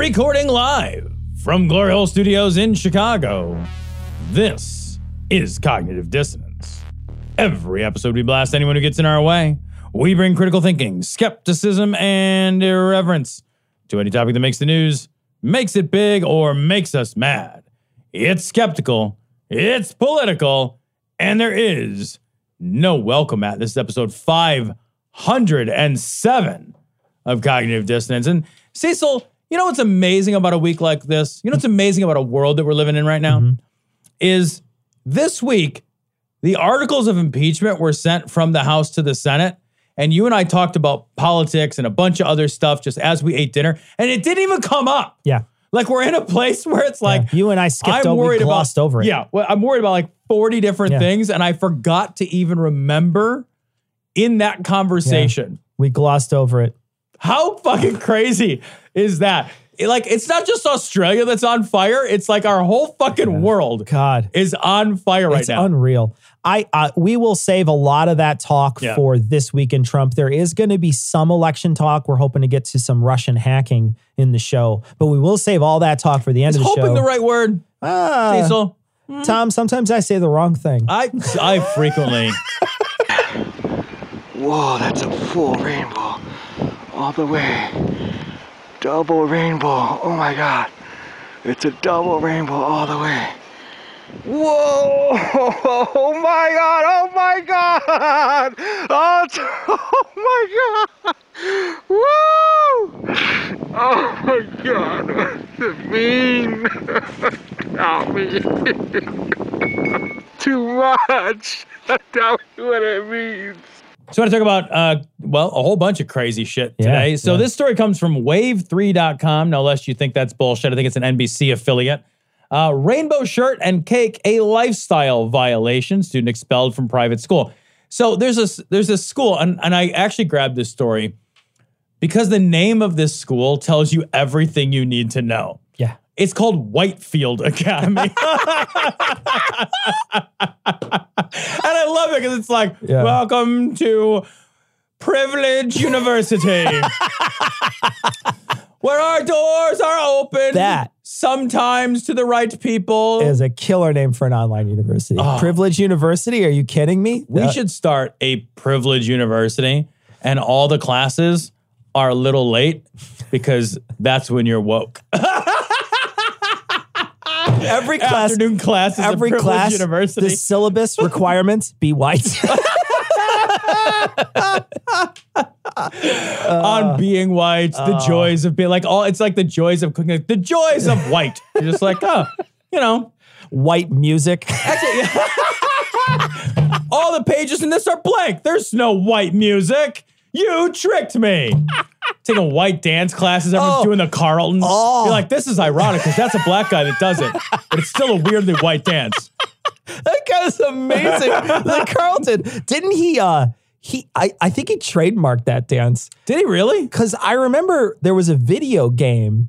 Recording live from Glory Hole Studios in Chicago. This is Cognitive Dissonance. Every episode, we blast anyone who gets in our way. We bring critical thinking, skepticism, and irreverence to any topic that makes the news, makes it big, or makes us mad. It's skeptical, it's political, and there is no welcome at. This is episode 507 of Cognitive Dissonance. And Cecil, you know what's amazing about a week like this? You know what's amazing about a world that we're living in right now? Mm-hmm. Is this week, the articles of impeachment were sent from the House to the Senate. And you and I talked about politics and a bunch of other stuff just as we ate dinner. And it didn't even come up. Yeah. Like we're in a place where it's like, Yeah. you and I skipped I'm over, worried glossed about, over it. Yeah. Well, I'm worried about like 40 different Yeah. things. And I forgot to even remember in that conversation. We glossed over it. How fucking crazy is that? It- like, it's not just Australia that's on fire. It's like our whole fucking world God, is on fire right it's now. unreal. I uh, we will save a lot of that talk Yeah. for this week in Trump. There is going to be some election talk. We're hoping to get to some Russian hacking in the show, but we will save all that talk for the end Is of the hoping show. the right word, Ah, Cecil. Tom, sometimes I say the wrong thing. I I frequently. Whoa, that's a full rainbow. All the way. Double rainbow. Oh my god. It's a double rainbow all the way. Whoa! Oh my god! Oh my god! Oh, oh my god! Woo! Oh my god! What's it mean? Help me. Too much. Me what it means. So I want to talk about, uh, well, a whole bunch of crazy shit Yeah, today. So yeah. this story comes from wave3.com. No less you think that's bullshit. I think it's an NBC affiliate. Uh, rainbow shirt and cake, a lifestyle violation. Student expelled from private school. So there's a there's a school, and, and I actually grabbed this story because the name of this school tells you everything you need to know. It's called Whitefield Academy. and I love it because it's like, Yeah. welcome to Privilege University, where our doors are open. That- sometimes to the right people. Is a killer name for an online university. Privilege University? Are you kidding me? Oh. we Uh, should start a Privilege University, and all the classes are a little late because that's when you're woke. every class Afternoon classes at every class, University. the syllabus requirements be white. on uh, being white, the uh. joys of being like all it's like the joys of cooking, like, the joys of white. You're just like, oh, you know, white music. all the pages in this are blank. There's no white music. You tricked me. Taking white dance classes, everyone's Oh. doing the Carlton. Oh. You're like, this is ironic because that's a black guy that does it, but it's still a weirdly white dance. that guy's amazing. the Carlton. Didn't he uh he I, I think he trademarked that dance. Did he really? Cause I remember there was a video game.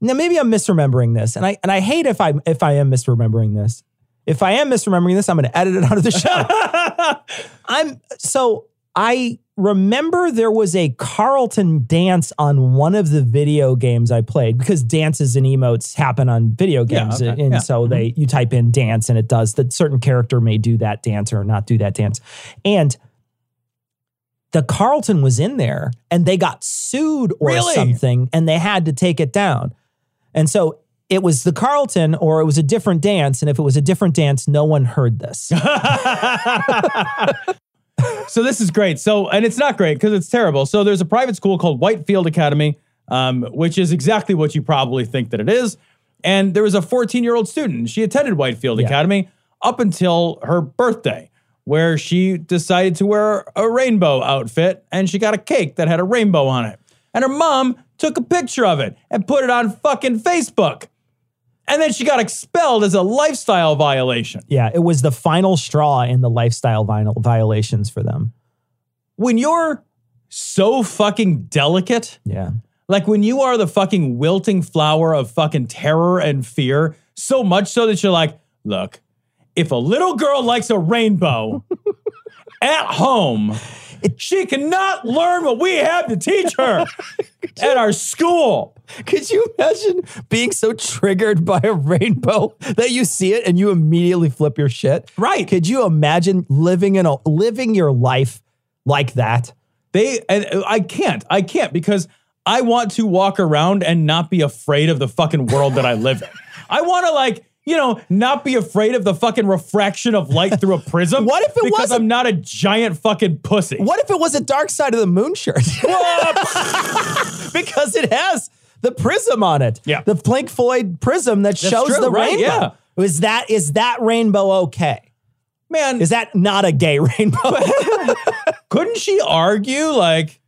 Now maybe I'm misremembering this. And I and I hate if I if I am misremembering this. If I am misremembering this, I'm gonna edit it out of the show. I'm so I remember there was a Carlton dance on one of the video games I played because dances and emotes happen on video Yeah, games. okay, And yeah. Mm-hmm. so they you type in dance and it does that certain character may do that dance or not do that dance. And the Carlton was in there and they got sued or Really? something and they had to take it down. And so it was the Carlton or it was a different dance. And if it was a different dance, no one heard this. so this is great. So, and it's not great because it's terrible. So there's a private school called Whitefield Academy, um, which is exactly what you probably think that it is. And there was a 14 year old student. She attended Whitefield Yeah. Academy up until her birthday, where she decided to wear a rainbow outfit and she got a cake that had a rainbow on it. And her mom took a picture of it and put it on fucking Facebook. And then she got expelled as a lifestyle violation. Yeah, it was the final straw in the lifestyle violations for them. When you're so fucking delicate, Yeah. like when you are the fucking wilting flower of fucking terror and fear, so much so that you're like, look, if a little girl likes a rainbow at home, she cannot learn what we have to teach her at our school. Could you imagine being so triggered by a rainbow that you see it and you immediately flip your shit? Right. Could you imagine living in a living your life like that? They and I can't. I can't because I want to walk around and not be afraid of the fucking world that I live in. I want to like, you know, not be afraid of the fucking refraction of light through a prism. What if it because wasn't- I'm not a giant fucking pussy? What if it was a dark side of the moon shirt? because it has the prism on it. Yeah. The Pink Floyd prism that shows true, the right, rainbow. yeah. Is that is that rainbow okay? Man, Is that not a gay rainbow? couldn't she argue like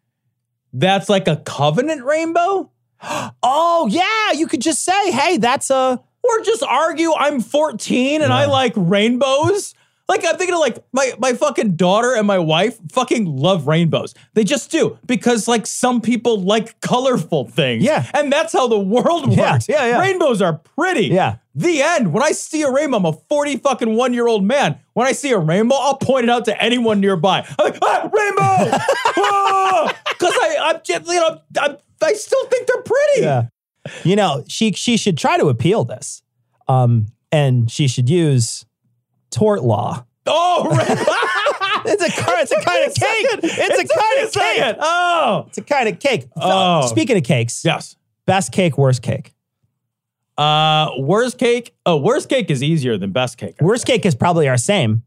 that's like a covenant rainbow? oh yeah, you could just say, "Hey, that's a Or just argue I'm 14 and I like rainbows? Like I'm thinking of like my my fucking daughter and my wife fucking love rainbows. They just do because like some people like colorful things. Yeah. And that's how the world works. yeah, yeah. Rainbows are pretty. Yeah. The end. When I see a rainbow, I'm a 40 fucking one year old man. When I see a rainbow, I'll point it out to anyone nearby. I'm like, ah, rainbow! Because I, I'm you know, I'm, I still think they're pretty. Yeah. You know, she she should try to appeal this. Um, and she should use tort law. Oh, rainbow! It's a car, it's a kind of cake. It's, a kind of cake. Oh, It's a kind of cake. Oh. Speaking of cakes, yes. best cake, worst cake. Uh, worst cake. Oh, worst cake is easier than best cake. Worst cake is probably our same.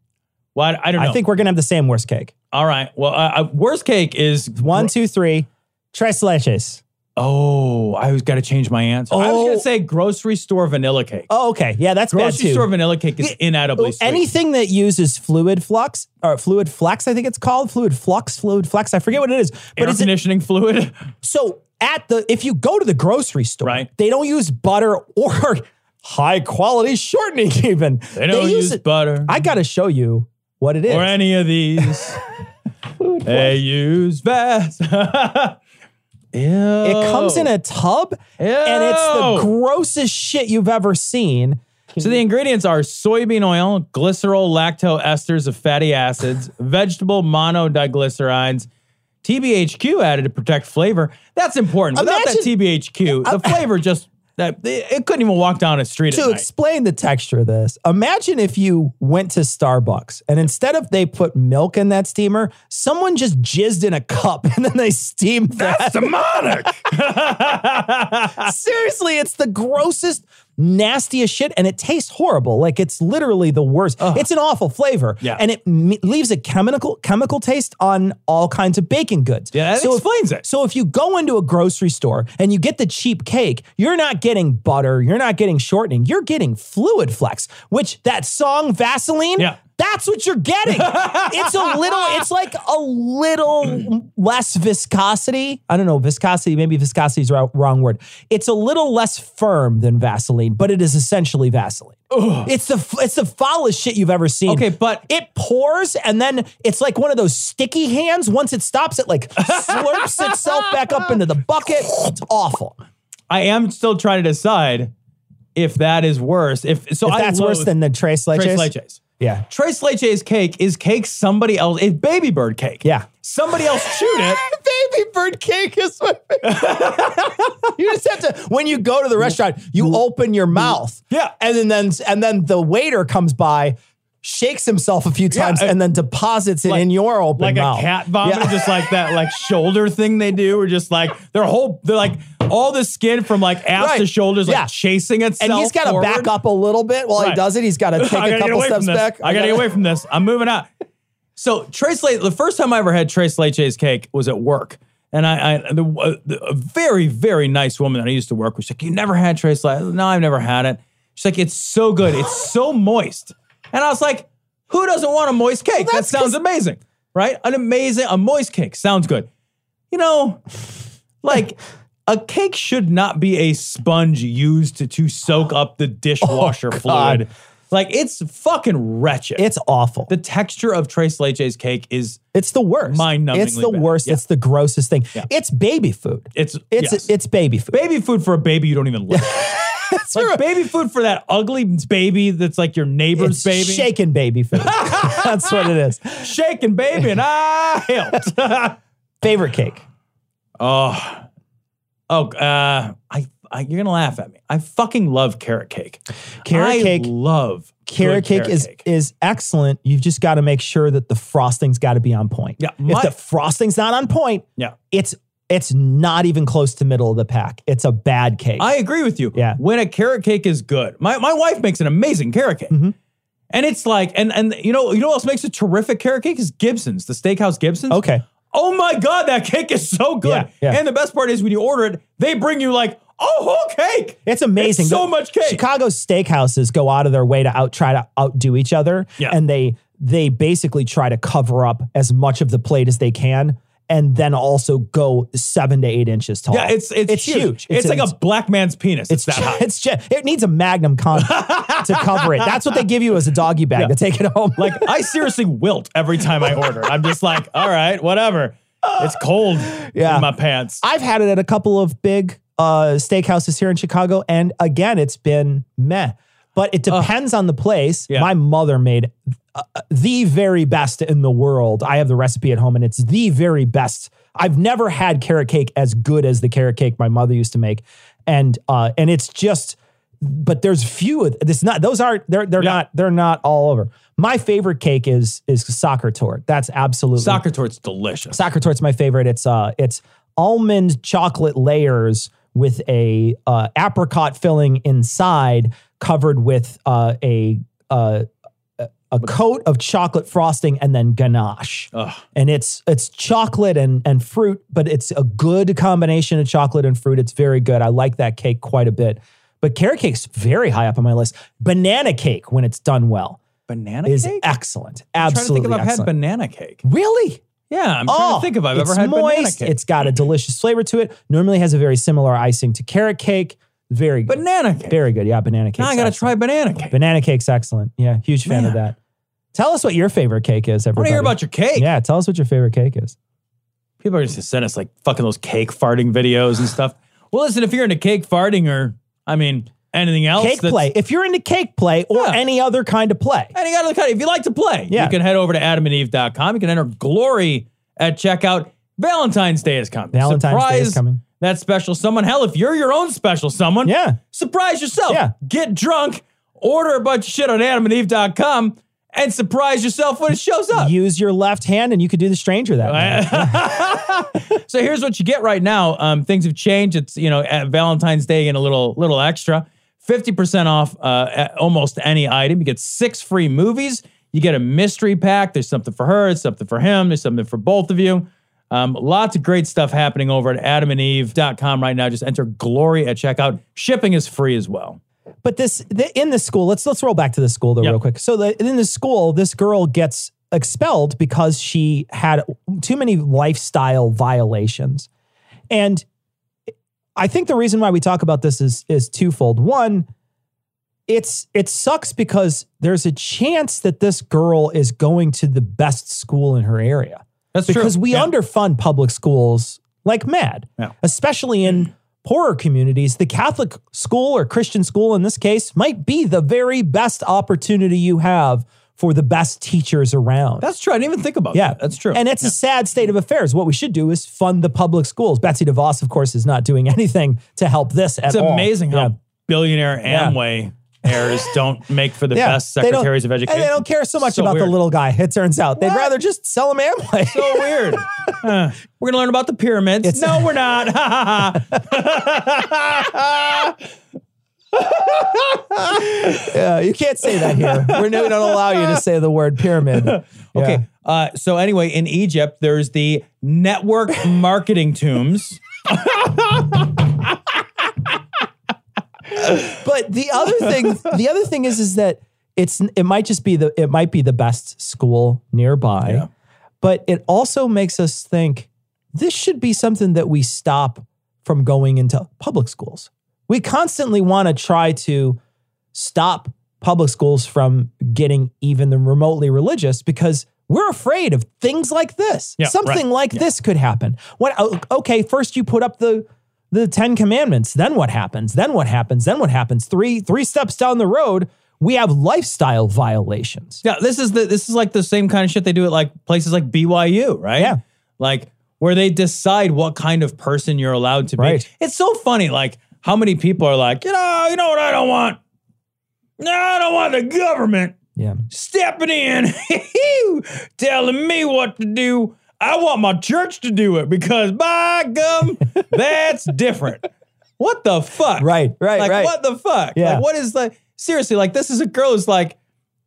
Well, I, I don't know. I think we're gonna have the same worst cake. All right. Well, uh, uh, worst cake is One, two, three. Tres leches. Oh, I was got to change my answer. I was Oh. gonna say grocery store vanilla cake. Oh, okay. Yeah, that's bad grocery too. store vanilla cake is sweet. Anything that uses fluid flux or fluid flex, I think it's called fluid flux, fluid flex. I forget what it is, but air it's conditioning fluid. so at the if you go to the grocery store, Right. they don't use butter or high quality shortening. Even They don't use it- butter I got to show you what it is. or any of these. they use vast. Ew. It comes in a tub, and it's the grossest shit you've ever seen. So the ingredients are soybean oil, glycerol lacto esters of fatty acids, vegetable monodiglycerides, TBHQ added to protect flavor. That's important. Without Imagine- that TBHQ, the flavor just that it, it couldn't even walk down a street to at night. explain the texture of this, imagine if you went to Starbucks and instead of they put milk in that steamer, someone just jizzed in a cup and then they steamed that. That's demonic. Seriously, it's the grossest, nastiest shit, and it tastes horrible. Like it's literally the worst. It's an awful flavor, Yeah. and it m- leaves a chemical chemical taste on all kinds of baking goods. Yeah, that so explains if, it. So if you go into a grocery store and you get the cheap cake, you're not getting butter, you're not getting shortening, you're getting fluid flex, which that song Vaseline. Yeah. That's what you're getting. it's a little, it's like a little less viscosity. I don't know, viscosity, maybe viscosity is the wrong word. It's a little less firm than Vaseline, but it is essentially Vaseline. It's the it's the foulest shit you've ever seen. Okay, but- it pours and then it's like one of those sticky hands. Once it stops, it like slurps itself back up into the bucket. It's awful. I am still trying to decide if that is worse. If so, If I that's worse than the Trace Leches. Tres Leches. Yeah. Tres Leches cake is cake somebody else. It's baby bird cake. Yeah. Somebody else chewed it. Baby bird cake is my You just have to when you go to the restaurant, you open your mouth. Yeah. And then and then the waiter comes by, shakes himself a few times, uh, and then deposits it like- in your open mouth. like mouth. a cat vomit, Yeah. just like that, like shoulder thing they do, or just like their whole, they're like all the skin from like ass Right. to shoulders, like Yeah. chasing itself. and he's got to back up a little bit while he does it. He's got to take a couple steps back. I gotta get away from this. I'm moving out. So Trace Late, the first time I ever had Trace Leche's cake was at work. And I, I the, uh, a very, very nice woman that I used to work with, she's like, You never had Trace Late? No, I've never had it. She's like, It's so good. It's so moist. And I was like, who doesn't want a moist cake? that sounds amazing, right? An amazing, a moist cake sounds good. You know, like a cake should not be a sponge used to, to soak up the dishwasher Oh, fluid. Like it's fucking wretched. It's awful. the texture of Trace Leche's cake is It's the worst. Mind-numbingly It's the bad. worst. Yeah. It's the grossest thing. Yeah. It's baby food. it's It's yes. it's baby food. baby food for a baby you don't even like. It's like baby food for that ugly baby that's like your neighbor's It's baby. shaken baby food. That's what it is. shaking baby, and I helped. Favorite cake. oh, oh, uh, I, I, you're gonna laugh at me. I fucking love carrot cake. Carrot I cake- love Carrot cake is cake. is excellent. You've just got to make sure that the frosting's got to be on point. Yeah, my- if the frosting's not on point, yeah. it's it's not even close to middle of the pack. It's a bad cake. I agree with you. Yeah. When a carrot cake is good, my, my wife makes an amazing carrot cake. Mm-hmm. And it's like, and and you know, you know what else makes a terrific carrot cake is Gibson's, the steakhouse Gibson's. okay. Oh my God, that cake is so good. Yeah, yeah. And the best part is when you order it, they bring you like a whole cake. It's amazing. It's so much cake. Chicago steakhouses go out of their way to out try to outdo each other, Yeah. and they they basically try to cover up as much of the plate as they can, and then also go seven to eight inches tall. Yeah, it's it's, it's huge. It's, like a black man's penis. It's, It's that high. It's it needs a magnum con to cover it. That's what they give you as a doggy bag to take it home. like I seriously wilt every time I order. I'm just like, all right, whatever. It's cold Yeah. in my pants. I've had it at a couple of big uh, steakhouses here in Chicago, and again, it's been meh. But it depends on the place. Yeah. My mother made uh, the very best in the world. I have the recipe at home, and it's the very best. I've never had carrot cake as good as the carrot cake my mother used to make, and uh, and it's just. But there's few. of It's not. Those aren't. They're they're Yeah. not. They're not all over. My favorite cake is is Sacher torte. That's absolutely Sacher torte's delicious. Sacher torte's my favorite. It's uh, it's almond chocolate layers with a uh, apricot filling inside, covered with uh, a uh, a- a coat of chocolate frosting and then ganache. Ugh. And it's it's chocolate and and fruit, but it's a good combination of chocolate and fruit. It's very good. I like that cake quite a bit. But carrot cake's very high up on my list. Banana cake, when it's done well, Banana is cake? excellent. I'm trying to Absolutely think if I've had banana cake. really? Yeah, I'm trying to think if I've ever Oh, had banana moist. cake. It's got a delicious flavor to it. Normally has a very similar icing to carrot cake. Very good. banana cake. Very good. Yeah, banana cake. now I gotta try banana cake. Banana cake's excellent. Yeah, huge fan of Man. that. Tell us what your favorite cake is, I want everybody. to hear about your cake. Yeah, tell us what your favorite cake is. People are just gonna send us like fucking those cake farting videos and stuff. Well, listen, if you're into cake farting or I mean anything else, Cake that's- play. If you're into cake play or Yeah. any other kind of play. Any other kind, if you like to play, Yeah. you can head over to adamandeve.com. You can enter glory at checkout. Valentine's Day is coming. Valentine's Day is Surprise coming. That special someone. Hell, if you're your own special someone, Yeah. surprise yourself. Yeah. Get drunk, order a bunch of shit on adamandeve.com, and surprise yourself when it shows up. Use your left hand and you could do the stranger that night. so here's what you get right now. Um, things have changed. It's you know at Valentine's Day and a little little extra. Fifty percent off uh, almost any item. You get six free movies. You get a mystery pack. There's something for her. There's something for him. There's something for both of you. Um, lots of great stuff happening over at adamandeve.com right now. Just enter glory at checkout. Shipping is free as well. But this the, in the school, let's let's roll back to the school though Yep. real quick. So the, in the school, this girl gets expelled because she had too many lifestyle violations, and I think the reason why we talk about this is is twofold. One, it's it sucks because there's a chance that this girl is going to the best school in her area That's because true. we Yeah. underfund public schools like mad, Yeah. especially in poorer communities. The Catholic school or Christian school in this case might be the very best opportunity you have for the best teachers around. That's true. I didn't even think about yeah, that. That's true. And it's a sad state of affairs. What we should do is fund the public schools. Betsy DeVos, of course, is not doing anything to help this at It's all. amazing how Yeah. billionaire Yeah. Amway heirs don't make for the Yeah. best secretaries of education. And they don't care so much So about weird. the little guy, it turns out. They'd What? rather just sell him Amway. So weird. Huh. we're gonna learn about the pyramids. It's- no, we're not. Yeah, you can't say that here. We're, we don't allow you to say the word pyramid. okay. Uh, so anyway, in Egypt, there's the network marketing tombs. But the other thing, the other thing is, is that it's it might just be the it might be the best school nearby. Yeah. But it also makes us think this should be something that we stop from going into public schools. We constantly want to try to stop public schools from getting even the remotely religious because we're afraid of things like this. Yeah, Something right. like Yeah. this could happen. What okay, first you put up the the 10 commandments, then what happens? Then what happens? Then what happens? 3 3 steps down the road, we have lifestyle violations. Yeah, this is the this is like the same kind of shit they do at like places like BYU, right? Yeah. Like where they decide what kind of person you're allowed to be. Right. It's so funny, like how many people are like, you know, you know what I don't want? No, I don't want the government Yeah. stepping in, telling me what to do. I want my church to do it because by gum, that's different. What the fuck? Right, right, like, right. What the fuck? Yeah. Like, what is like, seriously, like, this is a girl who's like,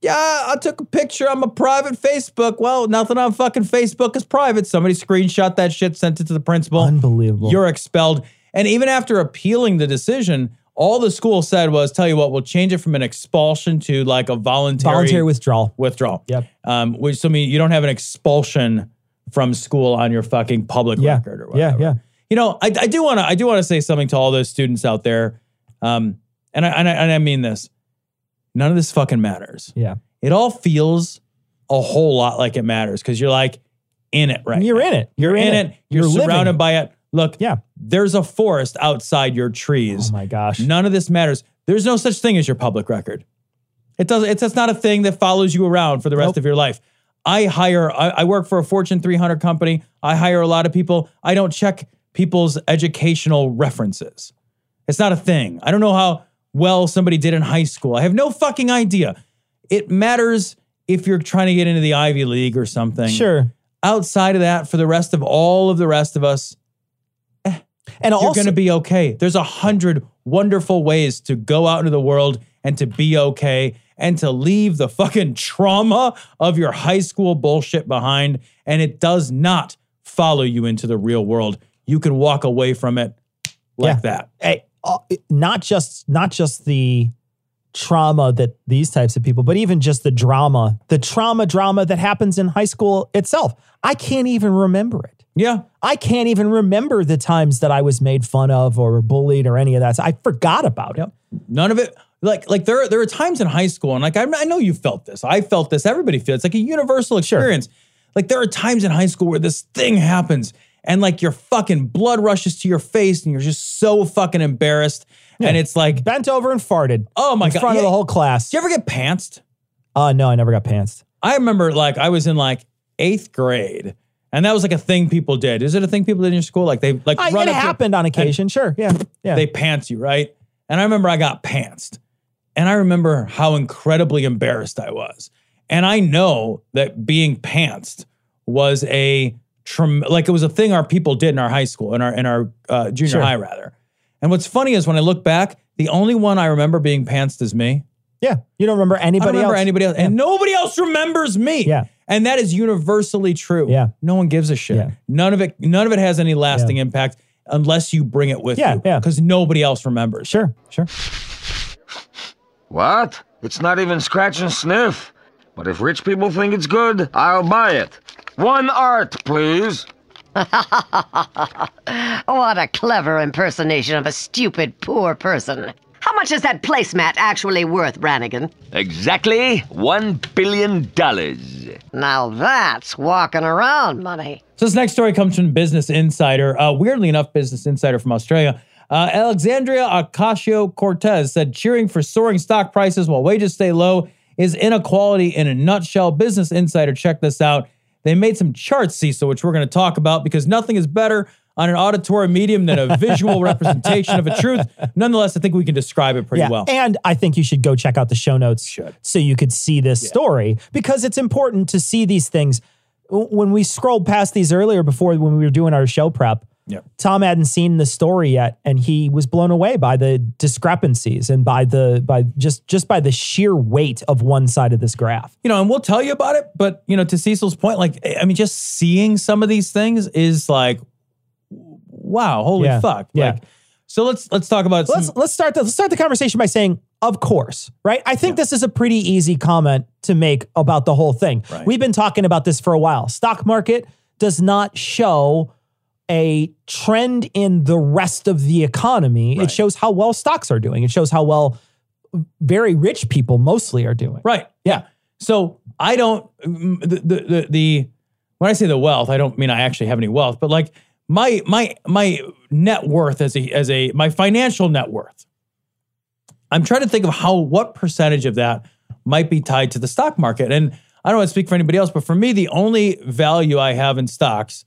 yeah, I took a picture on my private Facebook. Well, nothing on fucking Facebook is private. Somebody screenshot that shit, sent it to the principal. Unbelievable. You're expelled. And even after appealing the decision, all the school said was, tell you what, we'll change it from an expulsion to like a voluntary, voluntary withdrawal. withdrawal. Yep. Um, which so I mean you don't have an expulsion from school on your fucking public Yeah. record or whatever. yeah. Yeah. You know, I, I do want to I do want to say something to all those students out there, um, and I, and I and I mean this. None of this fucking matters. Yeah. It all feels a whole lot like it matters because you're like in it right. You're now. in it. You're, in it. You're, living surrounded it. by it. Look, Yeah. there's a forest outside your trees. Oh my gosh. None of this matters. There's no such thing as your public record. It doesn't. It's, it's not a thing that follows you around for the rest Nope. of your life. I hire. I, I work for a Fortune 300 company. I hire a lot of people. I don't check people's educational references. It's not a thing. I don't know how well somebody did in high school. I have no fucking idea. It matters if you're trying to get into the Ivy League or something. Sure. Outside of that, for the rest of all of the rest of us, eh, And you're going to be okay. There's a hundred wonderful ways to go out into the world and to be okay and to leave the fucking trauma of your high school bullshit behind. And it does not follow you into the real world. You can walk away from it like Yeah. that. hey, uh, not just not just the trauma that these types of people, but even just the drama, the trauma drama that happens in high school itself. I can't even remember it. Yeah. I can't even remember the times that I was made fun of or bullied or any of that. So I forgot about it. None of it. Like, like there, there are times in high school, and like I, I know you felt this. I felt this. Everybody feels. It's like a universal experience. Like there are times in high school where this thing happens, and like your fucking blood rushes to your face, and you're just so fucking embarrassed. And it's like, Bent over and farted. oh my in god, in front of the whole class. Did you ever get pantsed? Uh, no, I never got pantsed. I remember like I was in like eighth grade, and that was like a thing people did. Is it a thing people did in your school? Like they like I, run it up to- happened on occasion. Sure. Yeah. Yeah. they pants you, right? And I remember I got pantsed. And I remember how incredibly embarrassed I was. And I know that being pantsed was a trem- like it was a thing our people did in our high school, in our in our uh, junior Sure. high rather. And what's funny is when I look back, the only one I remember being pantsed is me. yeah. You don't remember I don't anybody remember else? anybody else, and nobody else remembers me. Yeah. and that is universally true. Yeah. no one gives a shit. Yeah. None of it. None of it has any lasting impact unless you bring it with Yeah, you. yeah. because nobody else remembers. Sure. Sure. What? It's not even scratch and sniff. But if rich people think it's good, I'll buy it. One art, please. What a clever impersonation of a stupid, poor person. How much is that placemat actually worth, Brannigan? Exactly one billion dollars. Now that's walking around money. So this next story comes from Business Insider. Uh, weirdly enough, Business Insider from Australia. Uh, Alexandria Ocasio Cortez said cheering for soaring stock prices while wages stay low is inequality in a nutshell. Business Insider, check this out. They made some charts, Cecil, which we're going to talk about because nothing is better on an auditory medium than a visual representation of a truth. Nonetheless, I think we can describe it pretty Yeah. well. And I think you should go check out the show notes Should. so you could see this story because it's important to see these things. When we scrolled past these earlier before when we were doing our show prep, Yeah. Tom hadn't seen the story yet and he was blown away by the discrepancies and by the by just just by the sheer weight of one side of this graph. you know, and we'll tell you about it. But you know, to Cecil's point, like I mean, just seeing some of these things is like, wow, holy Yeah. fuck. Yeah. Like, so let's let's talk about Let's let's start the let's start the conversation by saying Of course, right? I think this is a pretty easy comment to make about the whole thing. Right. We've been talking about this for a while. Stock market does not show a trend in the rest of the economy. Right. It shows how well stocks are doing. It shows how well very rich people mostly are doing. Right. Yeah. So I don't mm, the, the the the when I say the wealth, I don't mean I actually have any wealth, but like my my my net worth as a as a my financial net worth. I'm trying to think of how what percentage of that might be tied to the stock market. And I don't want to speak for anybody else, but for me, the only value I have in stocks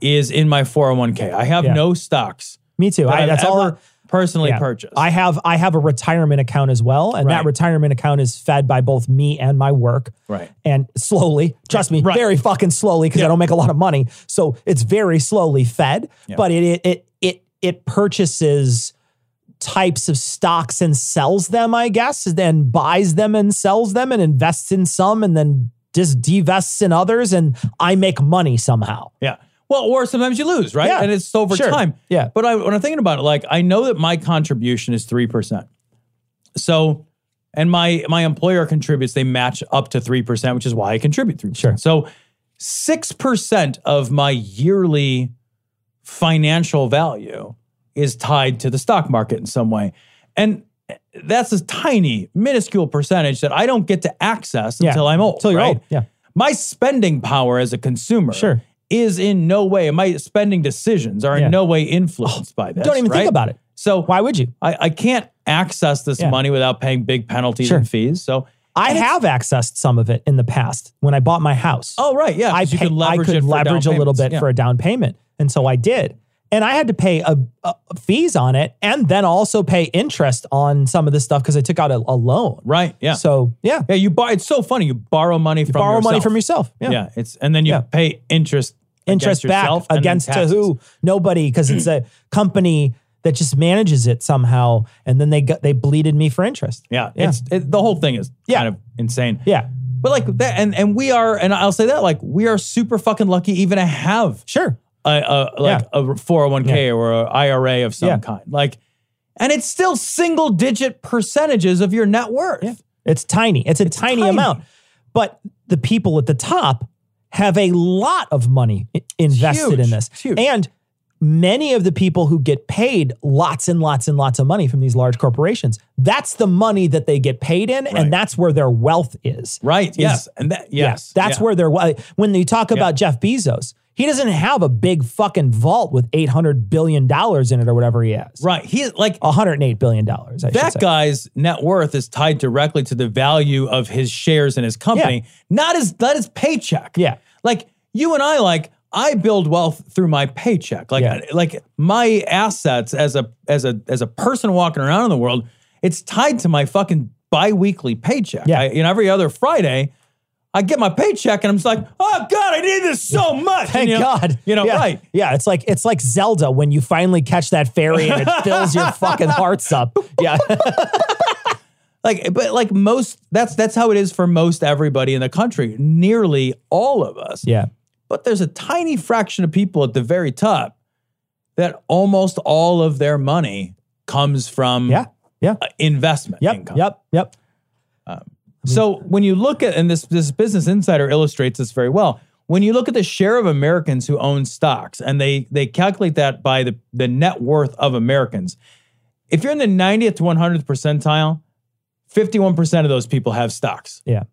is in my 401k. I have Yeah. no stocks. Me too. that I, that's all. personally Yeah. purchased. I have I have a retirement account as well, and that retirement account is fed by both me and my work. Right. And slowly, trust me, Right. very fucking slowly because I don't make a lot of money. So it's very slowly fed, Yeah. but it it it it it purchases types of stocks and sells them, I guess, then buys them and sells them and invests in some and then just divests in others and I make money somehow. Yeah. Well, or sometimes you lose, right? Yeah. And it's over Sure. time. Yeah. But I, when I'm thinking about it, like I know that my contribution is three percent. So, and my my employer contributes; they match up to three percent, which is why I contribute three Sure. percent. So, six percent of my yearly financial value is tied to the stock market in some way, and that's a tiny, minuscule percentage that I don't get to access Yeah. until I'm old. Until you're right? old. Yeah. my spending power as a consumer Sure. Is in no way my spending decisions are in no way influenced by this. Don't even think about it. So Why would you? I, I can't access this Yeah. money without paying big penalties Sure. and fees. So I have accessed some of it in the past when I bought my house. Oh right, yeah. I, pay- could leverage I it could leverage a little bit Yeah. for a down payment. And so I did. And I had to pay a, a fees on it and then also pay interest on some of this stuff because I took out a, a loan. right. Yeah. So yeah, yeah. You buy. It's so funny. You borrow money from borrow money yourself. from yourself. Yeah. Yeah. It's and then you Yeah. pay interest Interest against back yourself and then against to who? Nobody, because it's a company that just manages it somehow. And then they got they bleeded me for interest. Yeah. Yeah. It's it, the whole thing is Yeah. kind of insane. Yeah. But like that, and and we are, and I'll say that like we are super fucking lucky even to have Sure. A, a like a 401k or a IRA of some Yeah. kind. Like, and it's still single digit percentages of your net worth. Yeah. It's tiny. It's a tiny, tiny. amount. But the people at the top have a lot of money invested in this. And many of the people who get paid lots and lots and lots of money from these large corporations, that's the money that they get paid in, Right. and that's where their wealth is. Right. Is- yes. And that, yes. That's Yeah. where their when you talk about Jeff Bezos, he doesn't have a big fucking vault with 800 billion dollars in it or whatever he has. Right. He like 108 billion dollars. That say. guy's net worth is tied directly to the value of his shares in his company, not his not his paycheck. Yeah. Like you and I like I build wealth through my paycheck. Like Yeah. like my assets as a as a as a person walking around in the world, it's tied to my fucking biweekly paycheck. Yeah. I, you know, every other Friday, I get my paycheck and I'm just like, oh God, I need this so much. Thank And, you know, God. You know, yeah. right. Yeah, it's like it's like Zelda when you finally catch that fairy and it fills your fucking hearts up. Yeah. like but like most that's that's how it is for most everybody in the country nearly all of us yeah. But there's a tiny fraction of people at the very top that almost all of their money comes from Yeah. Yeah. investment Yep. income Yep. Yep. Um, so when you look at and this this business insider illustrates this very well when you look at the share of americans who own stocks and they they calculate that by the the net worth of americans if you're in the 90th to 100th percentile 51% of those people have stocks Yeah.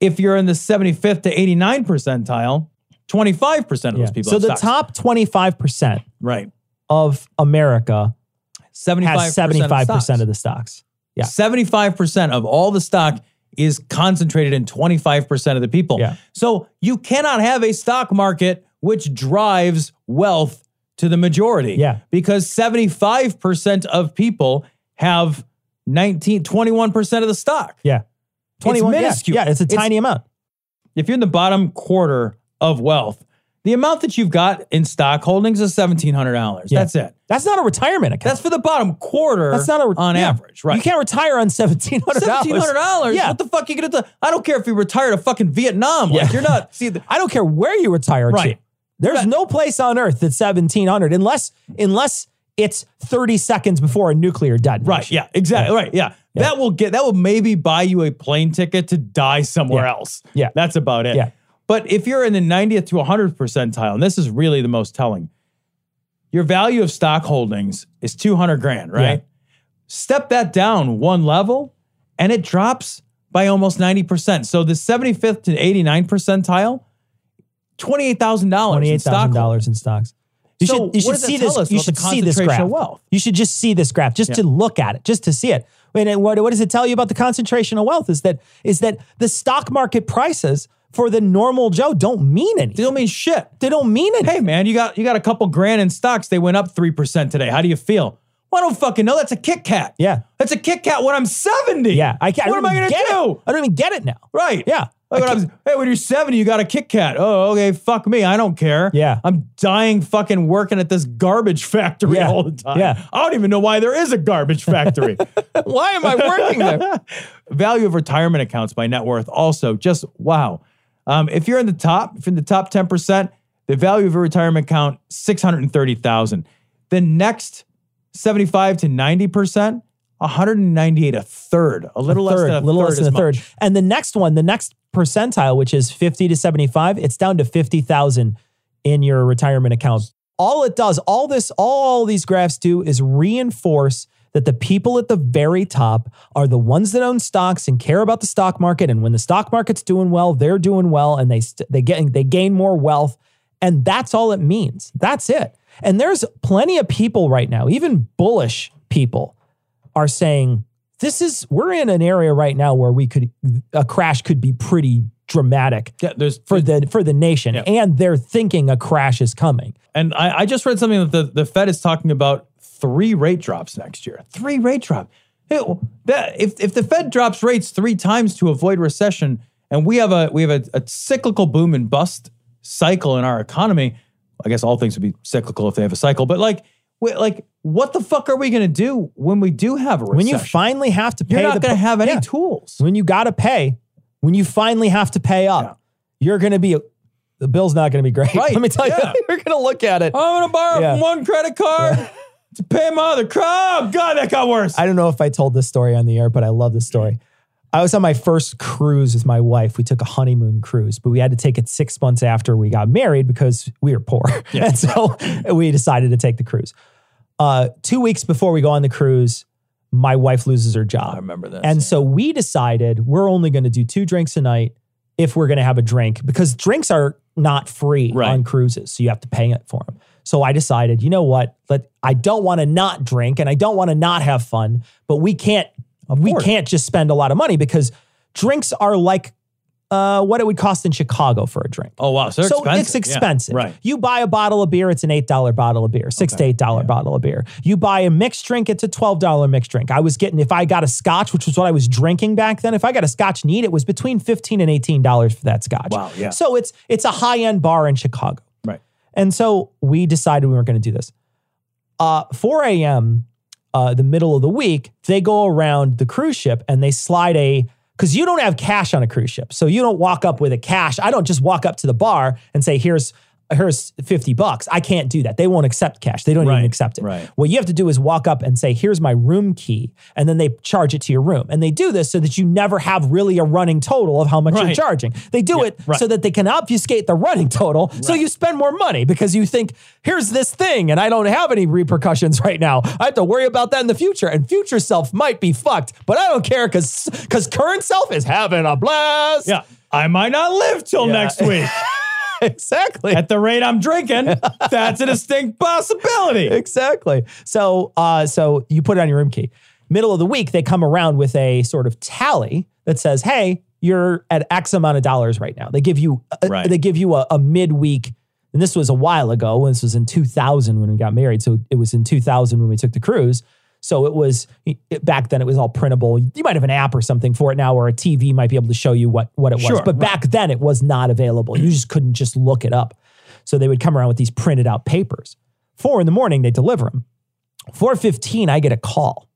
if you're in the 75th to 89 percentile 25% of those people So the stocks. top 25% right of America 75% has 75% of, of the stocks. Yeah. 75% of all the stock is concentrated in 25% of the people. Yeah. So you cannot have a stock market which drives wealth to the majority. Yeah. Because 75% of people have 19, 21% of the stock. Yeah. 21 yeah. minuscule. Yeah, it's a It's- tiny amount. If you're in the bottom quarter of wealth, the amount that you've got in stock holdings is $1,700. Yeah. That's it. That's not a retirement account. That's for the bottom quarter That's not a on yeah. average, right? You can't retire on $1,700. $1,700? Yeah. What the fuck you gonna do? I don't care if you retire to fucking Vietnam. Like, Yeah. you're not, see, the, I don't care where you retire Right. to. There's Right. no place on earth that's 1700 unless unless it's 30 seconds before a nuclear detonation. right, yeah, exactly, right, yeah. That will get that will maybe buy you a plane ticket to die somewhere else. Yeah. That's about it. Yeah. But if you're in the 90th to 100th percentile, and this is really the most telling, your value of stock holdings is 200 grand, right? Yeah. Step that down one level and it drops by almost 90%. So the 75th to 89th percentile, $28,000 Twenty in eight stock thousand holdings. dollars in stocks. You So should you should see this. You should see this graph. wealth? You should just see this graph, just to look at it, just to see it. And what, what does it tell you about the concentration of wealth? Is that is that the stock market prices for the normal Joe don't mean anything. They don't mean shit. They don't mean anything. Hey man, you got you got a couple grand in stocks. They went up 3% today. How do you feel? Well, I don't fucking know. That's a Kit Kat. Yeah. That's a Kit Kat when I'm 70. Yeah, I can't. What I am I gonna get do? It. I don't even get it now. Right. Yeah. Like when was, hey, when you're 70, you got a Kit Kat. Oh, okay. Fuck me. I don't care. Yeah. I'm dying fucking working at this garbage factory Yeah. all the time. Yeah. I don't even know why there is a garbage factory. Why am I working there? Value of retirement accounts by net worth also just wow. Um, if you're in the top, if you're in the top 10%, the value of a retirement account, 630,000. The next 75 to 90%, 198, a third, a little less third, than a little third less than a third. much. And the next one, the next percentile, which is 50 to 75, it's down to 50,000 in your retirement account. All it does, all this, all all these graphs do is reinforce that the people at the very top are the ones that own stocks and care about the stock market. And when the stock market's doing well, they're doing well and they, st- they get, they gain more wealth. And that's all it means. That's it. And there's plenty of people right now, even bullish people, are saying this is we're in an area right now where we could a crash could be pretty dramatic Yeah, there's for the for the nation Yeah. and they're thinking a crash is coming And I, I just read something that the, the Fed is talking about three rate drops next year. Three rate drop. Hey, that, if, if the Fed drops rates three times to avoid recession, and we have a we have a, a cyclical boom and bust cycle in our economy, I guess all things would be cyclical if they have a cycle. But like, like, what the fuck are we going to do when we do have a recession? when you finally have to pay you're not going to have any Yeah. tools. when you got to pay when you finally have to pay up you're going to be the bill's not going to be great Right, let me tell yeah. you you're going to look at it I'm going to borrow Yeah. from one credit card to pay my other. cr- Oh God, that got worse. I don't know if I told this story on the air, but I love this story. I was on my first cruise with my wife. We took a honeymoon cruise, but we had to take it six months after we got married because we were poor. and so we decided to take the cruise. Uh, two weeks before we go on the cruise, my wife loses her job. I remember this, And yeah. so we decided we're only going to do two drinks a night if we're going to have a drink because drinks are not free Right. on cruises. So you have to pay it for them. So I decided, you know what? Let I don't want to not drink and I don't want to not have fun, but we can't we can't just spend a lot of money because drinks are like uh, what it would cost in Chicago for a drink. Oh wow, so, they're so expensive. it's Yeah, expensive. right? You buy a bottle of beer, it's an eight dollar bottle of beer, six to eight dollar bottle of beer. You buy a mixed drink, it's a twelve dollar mixed drink. I was getting if I got a Scotch, which was what I was drinking back then. If I got a Scotch neat, it was between fifteen and eighteen dollars for that Scotch. Wow, yeah. So it's it's a high end bar in Chicago. And so we decided we weren't going to do this. Uh, 4 a.m., uh, the middle of the week, they go around the cruise ship and they slide a, because you don't have cash on a cruise ship. So you don't walk up with a cash. I don't just walk up to the bar and say, here's, here's 50 bucks. I can't do that. They won't accept cash. They don't Right, even accept it. right. What you have to do is walk up and say, here's my room key. And then they charge it to your room. And they do this so that you never have really a running total of how much you're charging. They do it right. so that they can obfuscate the running total. So you spend more money because you think, here's this thing and I don't have any repercussions right now. I have to worry about that in the future. And future self might be fucked, but I don't care because because current self is having a blast. Yeah, I might not live till Yeah. next week. exactly. At the rate I'm drinking, that's a distinct possibility. exactly. So, uh, so you put it on your room key. Middle of the week, they come around with a sort of tally that says, "Hey, you're at X amount of dollars right now." They give you, uh, Right. they give you a, a midweek, and this was a while ago. This was in 2000 when we got married. So it was in 2000 when we took the cruise. So it was it- back then. It was all printable. You might have an app or something for it now, or a TV might be able to show you what what it was. Sure, but back then, it was not available. You just couldn't just look it up. So they would come around with these printed out papers. Four in the morning, they deliver them. Four fifteen, I get a call.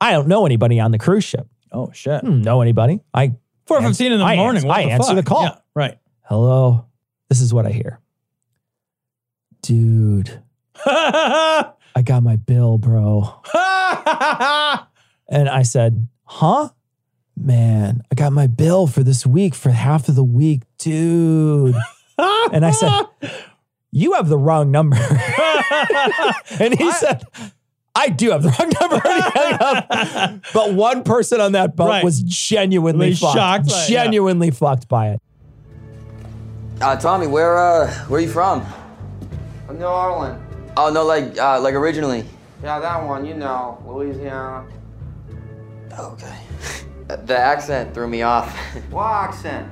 I don't know anybody on the cruise ship. Oh shit. Hmm, know anybody? I Four fifteen in the I morning. ans- what I the answer fuck? the call. Yeah, right. hello. This is what I hear, dude. I got my bill, bro. And I said, huh? Man, I got my bill for this week for half of the week, dude. and I said, you have the wrong number. and he said, I do have the wrong number. And he hung up. But one person on that boat Right. was genuinely Really fucked. shocked by it, yeah. genuinely fucked by it. Uh, Tommy, where uh, where are you from? I'm New Orleans. Oh no, like uh, like originally. Yeah, that one, you know, Louisiana. Okay. the accent threw me off. What accent?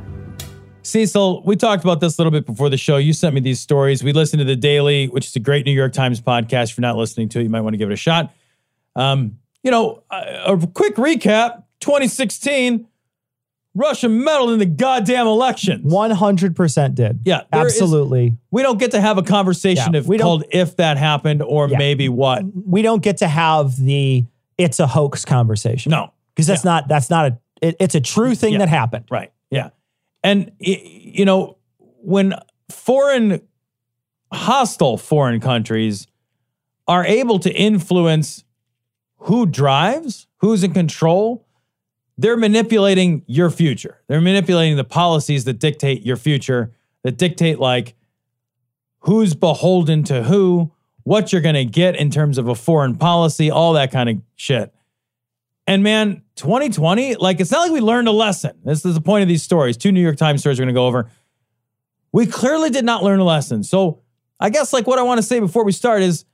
Cecil, we talked about this a little bit before the show. You sent me these stories. We listened to The Daily, which is a great New York Times podcast. If you're not listening to it, you might want to give it a shot. Um, you know, a, a quick recap 2016, Russia meddled in the goddamn elections. 100% did. Yeah, there is- Absolutely. we don't get to have a conversation Yeah, of we called if that happened or Yeah. maybe what. we don't get to have the it's a hoax conversation. No. Because that's not that's not a it, it's a true thing Yeah. that happened. Right. Yeah. And, you know, when foreign, hostile foreign countries are able to influence who drives, who's in control, they're manipulating your future. They're manipulating the policies that dictate your future, that dictate like who's beholden to who, what you're going to get in terms of a foreign policy, all that kind of shit. And man, 2020, like it's not like we learned a lesson. This is the point of these stories. Two New York Times stories we're going to go over. We clearly did not learn a lesson. So I guess like what I want to say before we start is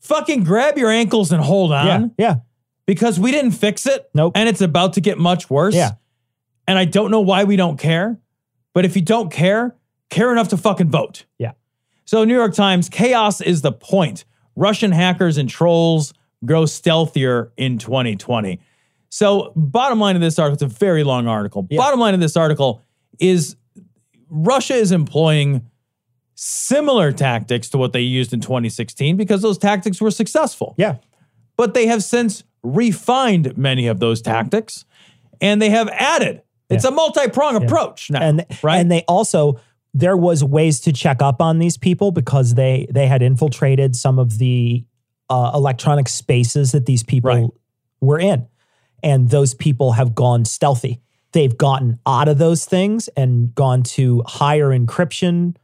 fucking grab your ankles and hold on Yeah. Yeah. Because we didn't fix it. Nope. And it's about to get much worse. Yeah. And I don't know why we don't care. But if you don't care, care enough to fucking vote. Yeah. So, New York Times, chaos is the point. Russian hackers and trolls grow stealthier in 2020. So, bottom line of this article, it's a very long article. Yeah. Bottom line of this article is Russia is employing similar tactics to what they used in 2016 because those tactics were successful Yeah. but they have since refined many of those tactics and they have added it's a multi-pronged approach now And right and they also there was ways to check up on these people because they they had infiltrated some of the uh, electronic spaces that these people Right. were in. And those people have gone stealthy. They've gotten out of those things and gone to higher encryption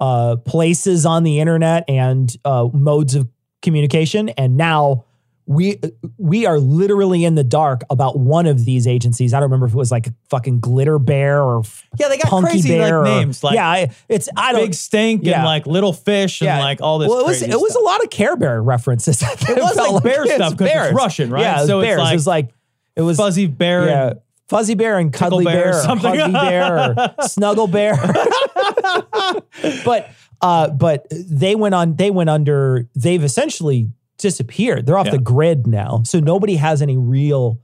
uh, places on the internet and uh, modes of communication. And now we we are literally in the dark about one of these agencies. I don't remember if it was like fucking Glitter Bear or yeah they got Punky crazy like Bear or- names like yeah, it's I don't big stink and like little fish and yeah. like all this Well, it was it was stuff. a lot of Care Bear references. It was like bear stuff 'cause it's Russian, right? Yeah, it So it's bears. like it was like it was fuzzy bear yeah, and fuzzy bear and cuddly bear or bear, or something. bear, or snuggle bear. but uh, but they went on. They went under. They've essentially disappeared. They're off Yeah. the grid now, so nobody has any real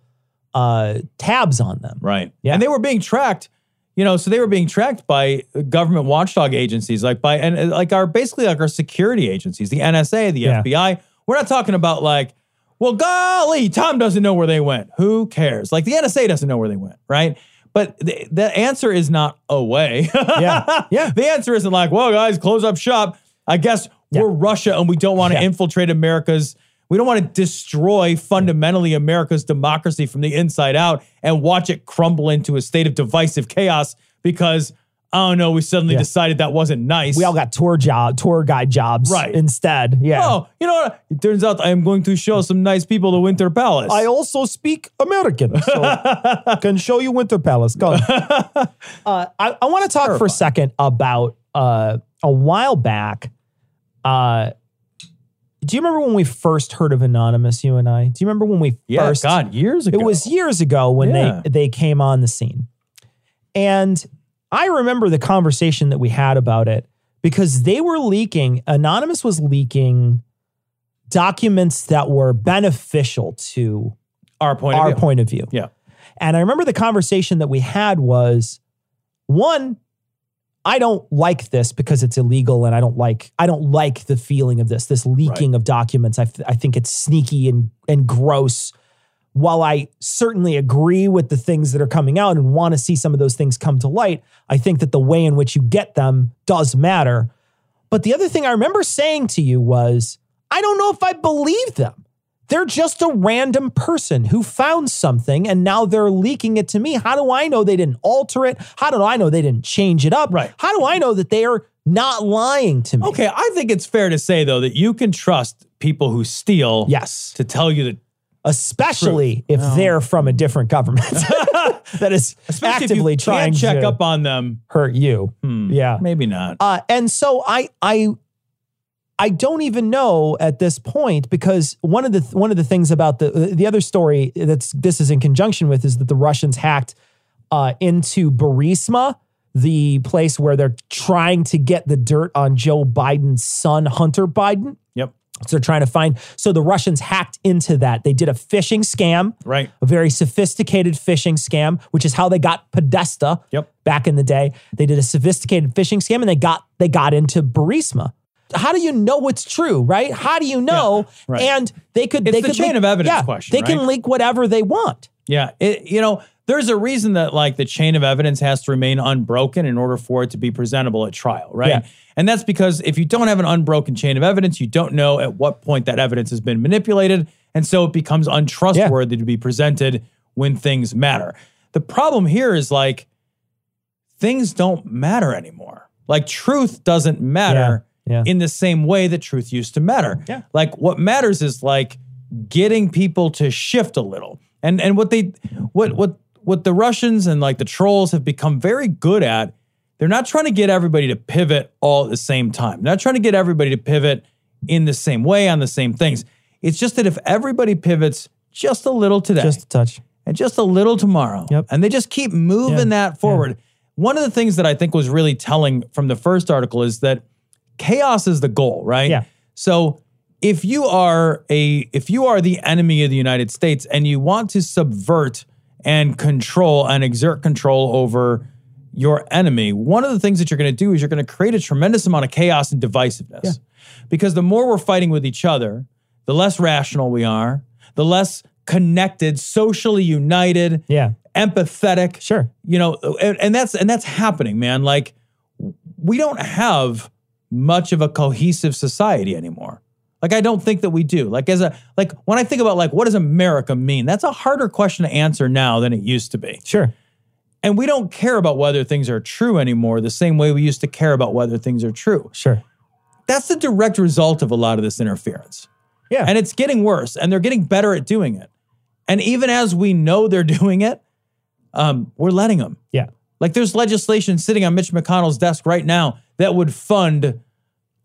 uh, tabs on them. right Yeah. and they were being tracked you know so they were being tracked by government watchdog agencies like by and uh, like our basically like our security agencies the nsa the Yeah. fbi we're not talking about like well golly tom doesn't know where they went who cares like the nsa doesn't know where they went right but the, the answer is not away Yeah. Yeah. the answer isn't like well guys close up shop i guess Yeah. we're russia and we don't want to Yeah. infiltrate america's we don't want to destroy fundamentally America's democracy from the inside out and watch it crumble into a state of divisive chaos because, I don't know, we suddenly Yeah. decided that wasn't nice. We all got tour job, tour guide jobs, Right. Instead, yeah. Oh, you know what? It turns out I am going to show some nice people the Winter Palace. I also speak American, so can show you Winter Palace. Go. uh, I, I want to talk for a second about uh, a while back. Uh, do you remember when we first heard of Anonymous? You and I. Do you remember when we yeah, first? God, years ago. It was years ago when Yeah. they they came on the scene, and I remember the conversation that we had about it because they were leaking. Anonymous was leaking documents that were beneficial to our point of our view. point of view. Yeah. And I remember the conversation that we had was one, I don't like this because it's illegal and I don't like I don't like the feeling of this, this leaking of documents. I, I think it's sneaky and and gross. While I certainly agree with the things that are coming out and want to see some of those things come to light, I think that the way in which you get them does matter. But the other thing I remember saying to you was, I don't know if I believe them They're just a random person who found something and now they're leaking it to me. How do I know they didn't alter it? How do I know they didn't change it up? Right. How do I know that they are not lying to me? Okay, I think it's fair to say though that you can trust people who steal Yes. to tell you that Especially if they're from a different government that is especially actively trying can't check to up on them. hurt you. Yeah. Maybe not. Uh, and so I I I don't even know at this point because one of the one of the things about the the other story that's this is in conjunction with is that the Russians hacked uh, into Burisma, the place where they're trying to get the dirt on Joe Biden's son Hunter Biden. Yep. So they're trying to find. So the Russians hacked into that. They did a phishing scam, Right. a very sophisticated phishing scam, which is how they got Podesta Yep. back in the day. They did a sophisticated phishing scam and they got they got into Burisma. How do you know what's true, right? How do you know? Yeah, right. And they could It's they the could chain of evidence yeah, question, They can right? leak whatever they want. Yeah. It, you know, there's a reason that like the chain of evidence has to remain unbroken in order for it to be presentable at trial, right? Yeah. And that's because if you don't have an unbroken chain of evidence, you don't know at what point that evidence has been manipulated. And so it becomes untrustworthy to be presented when things matter. The problem here is like things don't matter anymore. Like truth doesn't matter Yeah, yeah. in the same way that truth used to matter. Yeah. Like what matters is like getting people to shift a little. And and what they what what what the Russians and like the trolls have become very good at, they're not trying to get everybody to pivot all at the same time. They're not trying to get everybody to pivot in the same way on the same things. It's just that if everybody pivots just a little today, Just a touch. and just a little tomorrow. Yep. And they just keep moving Yeah, that forward. One of the things that I think was really telling from the first article is that chaos is the goal, right? Yeah. So if you are a if you are the enemy of the United States and you want to subvert and control and exert control over your enemy, one of the things that you're going to do is you're going to create a tremendous amount of chaos and divisiveness. Because the more we're fighting with each other, the less rational we are, the less connected, socially united, Yeah. empathetic. Sure. You know, and, and that's and that's happening, man. Like we don't have much of a cohesive society anymore. Like I don't think that we do. Like as a like when I think about like what does America mean? That's a harder question to answer now than it used to be. Sure. And we don't care about whether things are true anymore the same way we used to care about whether things are true. Sure. That's the direct result of a lot of this interference. Yeah. And it's getting worse, and they're getting better at doing it. And even as we know they're doing it, um, we're letting them. yeah. Like there's legislation sitting on Mitch McConnell's desk right now that would fund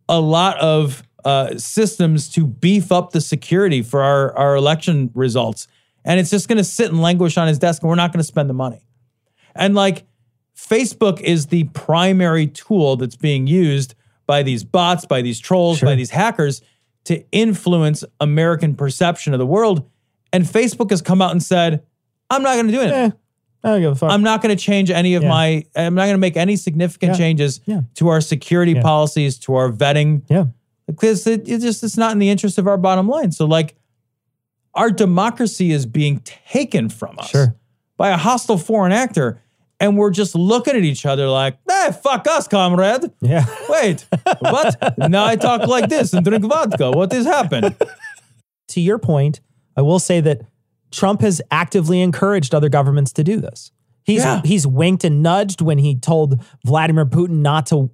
a lot of uh, systems to beef up the security for our, our election results. And it's just going to sit and languish on his desk, and we're not going to spend the money. And like Facebook is the primary tool that's being used by these bots, by these trolls, by these hackers to influence American perception of the world. And Facebook has come out and said, I'm not going to do anything. Eh, I don't give a fuck. I'm not going to change any of Yeah. my, I'm not going to make any significant Yeah. changes Yeah. to our security Yeah. policies, to our vetting, yeah. because it, it just, it's not in the interest of our bottom line. So, like, our democracy is being taken from us Sure. by a hostile foreign actor. And we're just looking at each other like, hey, fuck us, comrade. Yeah. Wait, what? now I talk like this and drink vodka. What has happened? to your point, I will say that Trump has actively encouraged other governments to do this. He's Yeah. he's winked and nudged when he told Vladimir Putin not to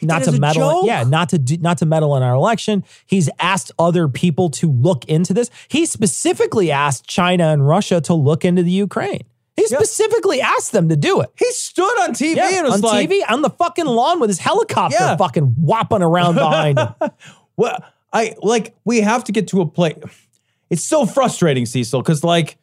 not to meddle. joke? Yeah, not to do, not to meddle in our election. He's asked other people to look into this. He specifically asked China and Russia to look into the Ukraine. He specifically asked them to do it. He stood on TV Yeah, and was on like, TV on the fucking lawn with his helicopter Yeah. fucking whopping around behind him. Well, I like we have to get to a place. It's so frustrating, Cecil, because like,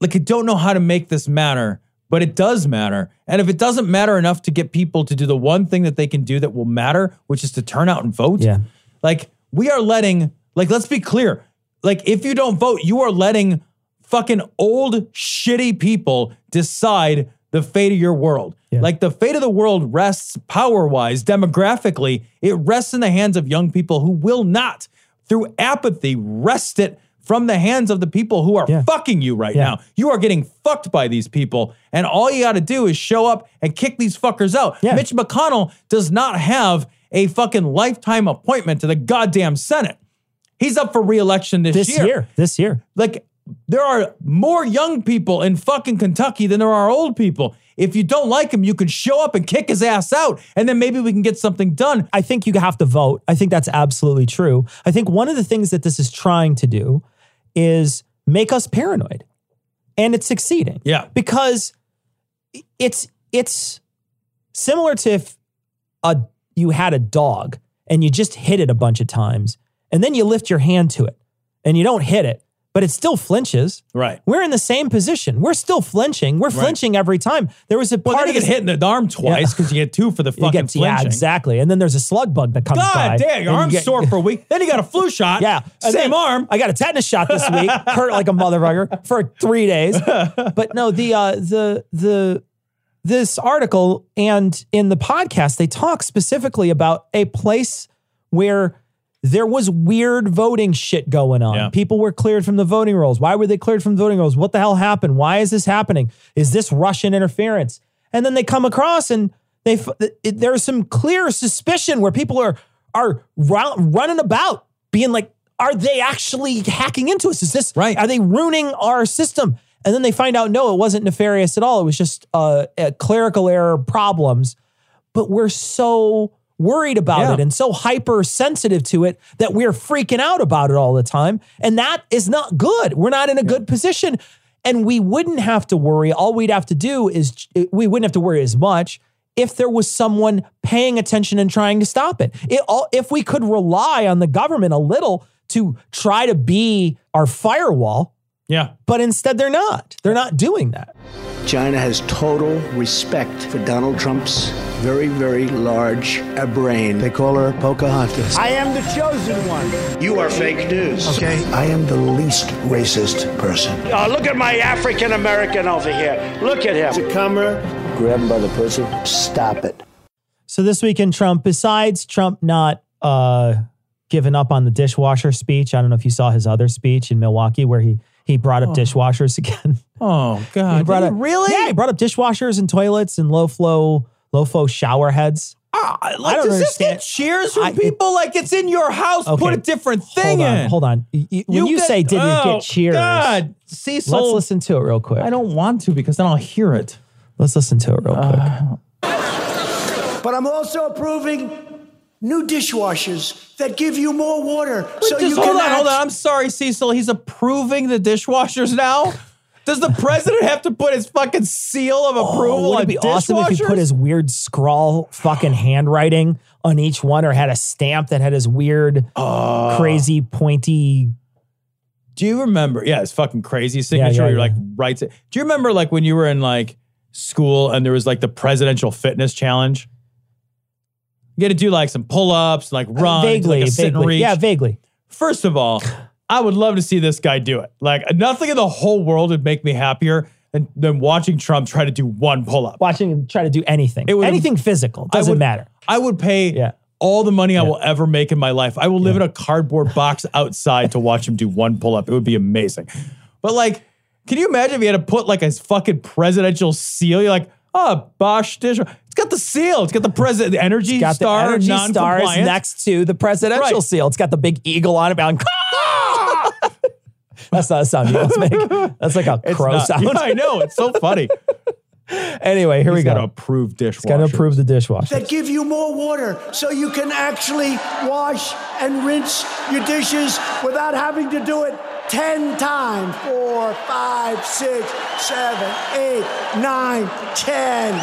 like I don't know how to make this matter, but it does matter. And if it doesn't matter enough to get people to do the one thing that they can do that will matter, which is to turn out and vote, Yeah. like we are letting, like, let's be clear. Like, if you don't vote, you are letting fucking old, shitty people decide the fate of your world. Yeah. Like, the fate of the world rests power wise, demographically, it rests in the hands of young people who will not, through apathy, wrest it from the hands of the people who are Yeah. fucking you right Yeah. now. You are getting fucked by these people. And all you got to do is show up and kick these fuckers out. Yeah. Mitch McConnell does not have a fucking lifetime appointment to the goddamn Senate. He's up for reelection this, year. This year. This year. Like, there are more young people in fucking Kentucky than there are old people. If you don't like him, you can show up and kick his ass out, and then maybe we can get something done. I think you have to vote. I think that's absolutely true. I think one of the things that this is trying to do is make us paranoid. And it's succeeding. Yeah. Because it's it's similar to if a you had a dog and you just hit it a bunch of times and then you lift your hand to it and you don't hit it, but it still flinches. Right. We're in the same position. We're still flinching. We're flinching every time. There was a Well, part then of you get hit in the arm twice because you get two for the fucking get- yeah, exactly. And then there's a slug bug that comes by. God damn, your and you arm's get- sore for a week. Then you got a flu shot. Yeah. And Same then arm. I got a tetanus shot this week. Hurt like a motherfucker for three days. But no, the uh the the this article and in the podcast, they talk specifically about a place where there was weird voting shit going on. Yeah. People were cleared from the voting rolls. Why were they cleared from the voting rolls? What the hell happened? Why is this happening? Is this Russian interference? And then they come across and they it, there's some clear suspicion where people are are rou- running about being like, are they actually hacking into us? Is this Right. Are they ruining our system? And then they find out no, it wasn't nefarious at all. It was just uh, uh, clerical error problems. But we're so worried about Yeah. it and so hypersensitive to it that we're freaking out about it all the time. And that is not good. We're not in a good position. And we wouldn't have to worry. All we'd have to do is we wouldn't have to worry as much if there was someone paying attention and trying to stop it. it all, if we could rely on the government a little to try to be our firewall, Yeah. but instead they're not. They're not doing that. China has total respect for Donald Trump's very, very large brain. They call her Pocahontas. I am the chosen one. You are fake news. Okay. I am the least racist person. Oh, look at my African American over here. Look at him. To come her, grab him by the pussy, stop it. So this week in Trump, besides Trump not uh, giving up on the dishwasher speech, I don't know if you saw his other speech in Milwaukee where he he brought up dishwashers again. Oh God. he brought up really? Yeah, he brought up dishwashers and toilets and low flow low flow shower heads. Ah, like, I don't does this get understand. cheers from I- people? like it's in your house. Put a different thing hold on, in. hold on. Y- y- When you, get- say did oh, get cheers? God, Cecil. Let's listen to it real quick. I don't want to because then I'll hear it. Let's listen to it real quick. But I'm also approving new dishwashers that give you more water so Just you hold can on, hold on. I'm sorry, Cecil. He's approving the dishwashers now. Does the president have to put his fucking seal of oh, approval Oh, would on it be dishwashers? awesome if he put his weird scrawl fucking handwriting on each one or had a stamp that had his weird, Oh. crazy, pointy. Do you remember? Yeah, it's fucking crazy signature. yeah, You're yeah. like writes it. Do you remember like when you were in like school and there was like the presidential fitness challenge? You had to do like some pull ups, like uh, run, do, vaguely, like a sit and vaguely. reach. Yeah, vaguely. First of all, I would love to see this guy do it. Like nothing in the whole world would make me happier than, than watching Trump try to do one pull up. Watching him try to do anything. It would- anything physical. Doesn't would- matter. I would pay Yeah. all the money I will ever make in my life. I will live in a cardboard box outside to watch him do one pull up. It would be amazing. But like, can you imagine if he had to put like his fucking presidential seal? You're like, oh, Bosch dish. It's got the seal. It's got the president, the energy Got star, the energy stars non-compliant. next to the presidential Right. seal. It's got the big eagle on it. Bound. That's not a sound eagles make. That's like a It's crow not- sound. Yeah, I know. It's so funny. anyway, here He's we got go. to approve dishwasher. Got to approve the dishwasher. that give you more water so you can actually wash and rinse your dishes without having to do it 10 times. Four, five, six, seven, eight, nine, ten.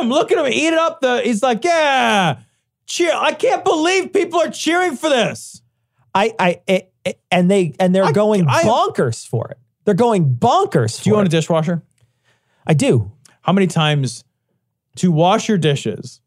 At him. Look at him. Eat it up. The he's like, yeah, cheer. I can't believe people are cheering for this. I, I, it, it- and they, and they're I- going I- bonkers for it. They're going bonkers. For Do you own a dishwasher? I do. How many times to wash your dishes?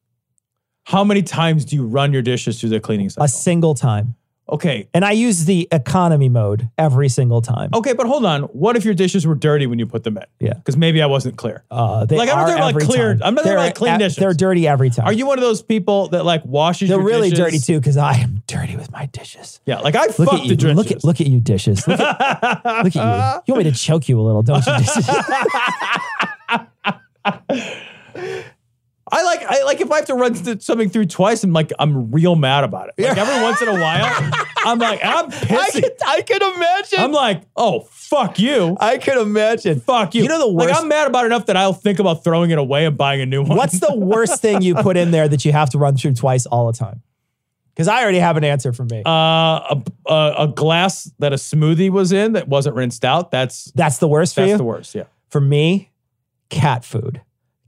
How many times do you run your dishes through the cleaning cycle? A single time. Okay. And I use the economy mode every single time. Okay, but hold on. What if your dishes were dirty when you put them in? Yeah. Because maybe I wasn't clear. Uh, they Like, I'm not talking about clear- time. I'm not talking They're about clean a- dishes. They're dirty every time. Are you one of those people that like washes your dishes? They're really dishes? dirty too because I am dirty with my dishes. Yeah, like I Look fuck at the you. dishes. Look at look at you dishes. Look at, look at you. You want me to choke you a little, don't you? I like I like if I have to run th- something through twice, I'm like I'm real mad about it. Like every once in a while, I'm like I'm I pissy. I could imagine. I'm like, oh fuck you, I can imagine. fuck you. You know the Like worst- I'm mad about it enough that I'll think about throwing it away and buying a new one. What's the worst thing you put in there that you have to run through twice all the time? Because I already have an answer for me. uh, a, a a glass that a smoothie was in that wasn't rinsed out? That's that's the worst for you. the worst. Yeah. For me, cat food.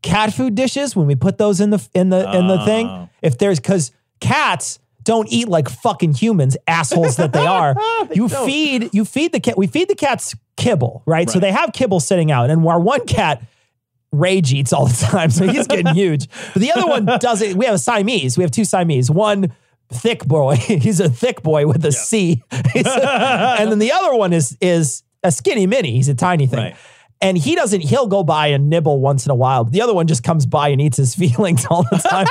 Cat food dishes when we put those in the in the in the Oh. thing. If there's because cats don't eat like fucking humans, assholes that they are. you feed you feed the cat. We feed the cats kibble, right? So they have kibble sitting out, and our one cat rage eats all the time, so he's getting huge. But the other one doesn't. We have a Siamese. We have two Siamese. One thick boy. He's a thick boy with a C. He's a- and then the other one is is a skinny mini. He's a tiny thing. Right. And he doesn't, he'll go by and nibble once in a while. But the other one just comes by and eats his feelings all the time.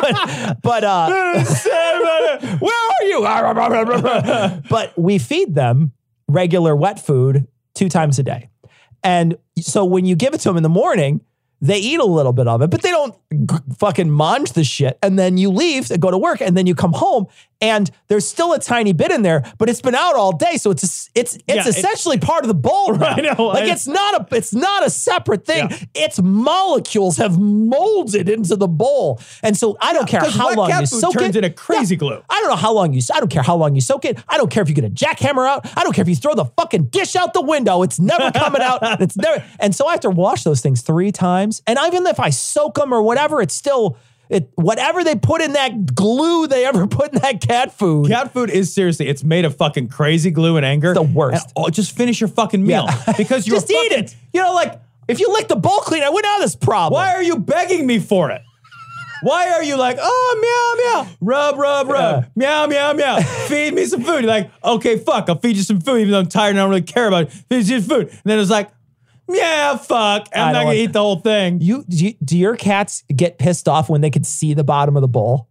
but, but uh, where are you? but we feed them regular wet food two times a day. And so when you give it to them in the morning, they eat a little bit of it, but they don't g- fucking munch the shit. And then you leave and go to work, and then you come home, and there's still a tiny bit in there, but it's been out all day, so it's it's it's Yeah, essentially part of the bowl. now. I know, like I- it's not a it's not a separate thing. Yeah. Its molecules have molded into the bowl, and so I don't care how long you soak turns it. into crazy glue. I don't know how long you. I don't care how long you soak it. I don't care if you get a jackhammer out. I don't care if you throw the fucking dish out the window. It's never coming out. It's never. And so I have to wash those things three times. And even if I soak them or whatever, it's still it. Whatever they put in that glue they ever put in that cat food. Cat food is seriously, it's made of fucking crazy glue and anger. the worst. And, oh, just finish your fucking meal Yeah. because you're Just eat it. You know, like If you lick the bowl clean, I wouldn't have this problem. why are you begging me for it? Why are you like, oh meow meow, rub rub rub, meow meow meow, feed me some food? You're like, okay, fuck, I'll feed you some food, even though I'm tired and I don't really care about it. Feed you food, and then it's like, yeah, fuck, I'm not gonna eat the whole thing. You do, you do your cats get pissed off when they could see the bottom of the bowl?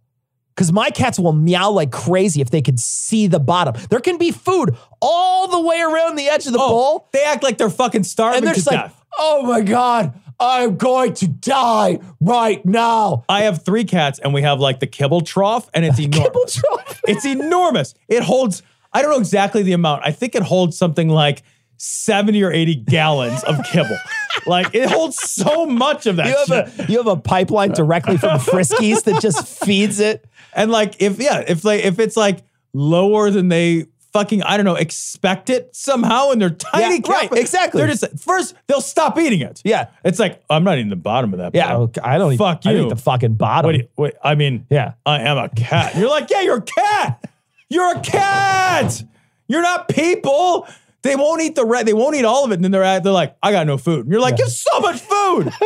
Because my cats will meow like crazy if they could see the bottom. There can be food all the way around the edge of the Oh, bowl, they act like they're fucking starving and they're to just like, death. "Oh my god, I'm going to die right now." I have three cats, and we have like the kibble trough, and it's enormous. It's enormous. It holds, I don't know exactly the amount. I think it holds something like 70 or 80 gallons of kibble. like it holds so much of that You shit. have a you have a pipeline directly from Friskies that just feeds it. and like if yeah, if like if it's like lower than they fucking I don't know, expect it somehow and they're tiny Yeah, cat right, exactly. They're just first they'll stop eating it. Yeah. It's like I'm not eating the bottom of that. Yeah. I don't eat, Fuck I don't you. eat the fucking bottom. You- wait, I mean, Yeah. I am a cat. You're like, yeah, you're a cat. You're a cat. You're not people. They won't eat the red. They won't eat all of it. And then they're at, they're like, I got no food. And you're like, there's so much food.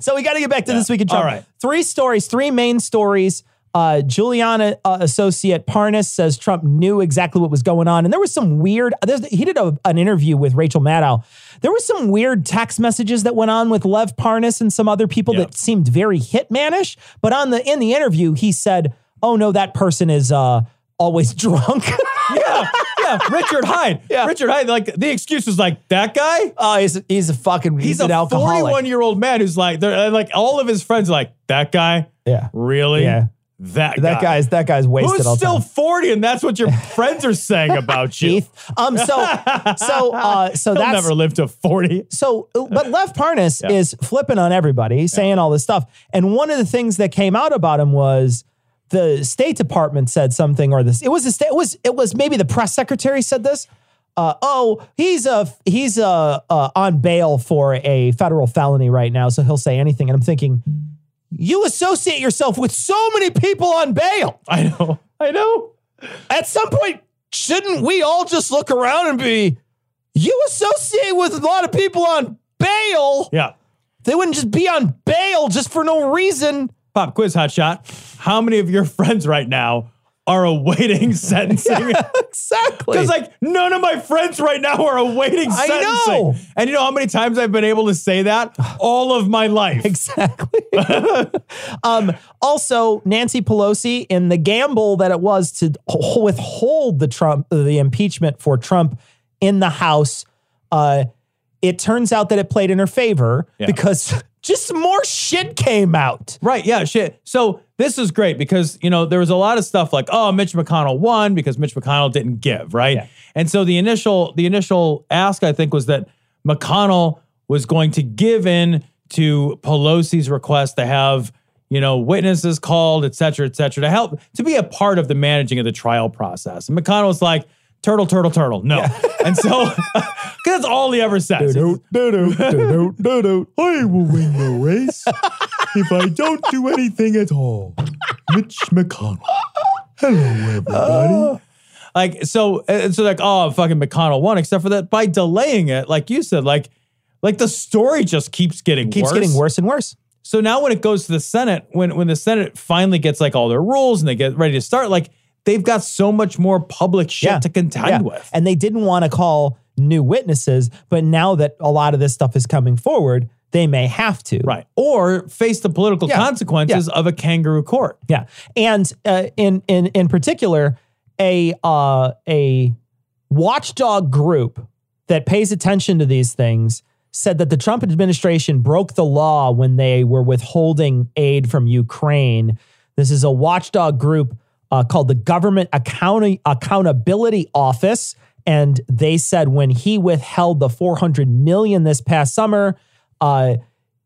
So we got to get back to this week in Trump. All right. Three stories, three main stories. Uh, Giuliani uh, associate Parnas says Trump knew exactly what was going on, and there was some weird. He did a, an interview with Rachel Maddow. There was some weird text messages that went on with Lev Parnas and some other people Yeah. that seemed very hitmanish. But on the in the interview, he said, "Oh no, that person is uh, always drunk." yeah. Yeah. Richard Hyde. Yeah. Richard Hyde. Like the excuse was like, that guy? Oh, he's he's a fucking he's, He's, an a alcoholic. 41 year old man who's like, they're like all of his friends are like, that guy? Yeah, Really? Yeah. That, that guy's that guy's wasted. Who's still time. 40 and that's what your friends are saying about you. Keith. Um. So so uh. So He'll that's never live to 40. so but Lev Parnas Yeah. is flipping on everybody, saying all this stuff. And one of the things that came out about him was the State Department said something, or this. It was the state. It was it was maybe the press secretary said this. Uh, oh, he's a he's a uh, on bail for a federal felony right now, so he'll say anything. And I'm thinking, you associate yourself with so many people on bail. I know. I know. At some point, shouldn't we all just look around and be, you associate with a lot of people on bail? Yeah. They wouldn't just be on bail just for no reason. Pop quiz hot shot. How many of your friends right now are awaiting sentencing? exactly. Because like none of my friends right now are awaiting I sentencing. know. And you know how many times I've been able to say that? All of my life. Exactly. um, also, Nancy Pelosi, in the gamble that it was to withhold the Trump, the impeachment for Trump in the House, uh, it turns out that it played in her favor Yeah. because just more shit came out. Right. Yeah. Shit. So this is great because, you know, there was a lot of stuff like, oh, Mitch McConnell won because Mitch McConnell didn't give. Right. And so the initial, the initial ask, I think, was that McConnell was going to give in to Pelosi's request to have, you know, witnesses called, et cetera, et cetera, to help, to be a part of the managing of the trial process. And McConnell was like, turtle, turtle, turtle. No. And so, because that's all he ever says. I will win the race if I don't do anything at all. Mitch McConnell. Hello, everybody. Uh, like so, and so like oh fucking McConnell won, except for that by delaying it, like you said, like like the story just keeps getting Keeps worse. getting worse and worse. So now when it goes to the Senate, when when the Senate finally gets like all their rules and they get ready to start, like they've got so much more public shit to contend Yeah. with. And they didn't want to call new witnesses, but now that a lot of this stuff is coming forward, they may have to. Right. Or face the political Yeah. consequences of a kangaroo court. Yeah, and uh, in in in particular, a uh, a watchdog group that pays attention to these things said that the Trump administration broke the law when they were withholding aid from Ukraine. This is a watchdog group uh, called the Government Account- Accountability Office, and they said when he withheld the 400 million this past summer, uh,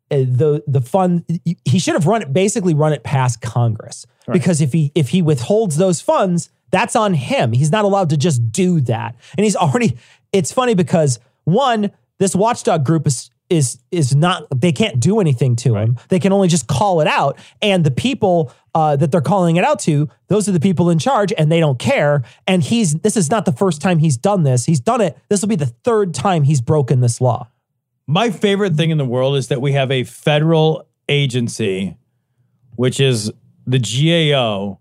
the the fund he should have run it basically run it past Congress because if he if he withholds those funds, that's on him. He's not allowed to just do that, and he's already. It's funny because one, this watchdog group is is is not they can't do anything to him. They can only just call it out, and the people uh, that they're calling it out to, those are the people in charge, and they don't care. And he's this is not the first time he's done this. He's done it. This will be the third time he's broken this law. My favorite thing in the world is that we have a federal agency, which is the GAO,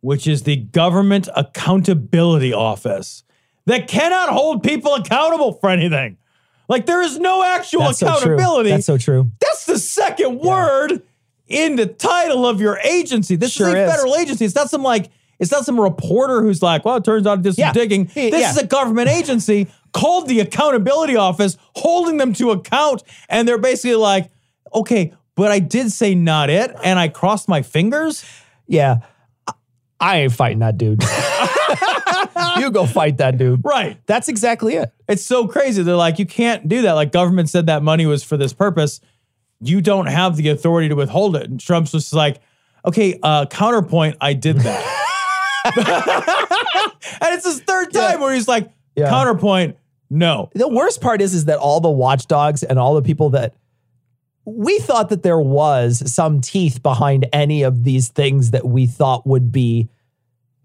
which is the Government Accountability Office, that cannot hold people accountable for anything. Like there is no actual That's so accountability. That's so true. That's the second word in the title of your agency. This Sure is a is. federal agency. It's not some like it's not some reporter who's like, well, it turns out I did some Yeah. digging. This yeah. is a government agency called the Accountability Office, holding them to account, and they're basically like, okay, but I did say not it, and I crossed my fingers. Yeah. I- I ain't fighting that dude. you go fight that dude. Right. That's exactly it. It's so crazy. They're like, you can't do that. Like government said that money was for this purpose. You don't have the authority to withhold it. And Trump's just like, okay, uh, counterpoint, I did that. and it's his third time where he's like, Yeah. counterpoint, no. The worst part is is that all the watchdogs and all the people that we thought that there was some teeth behind any of these things that we thought would be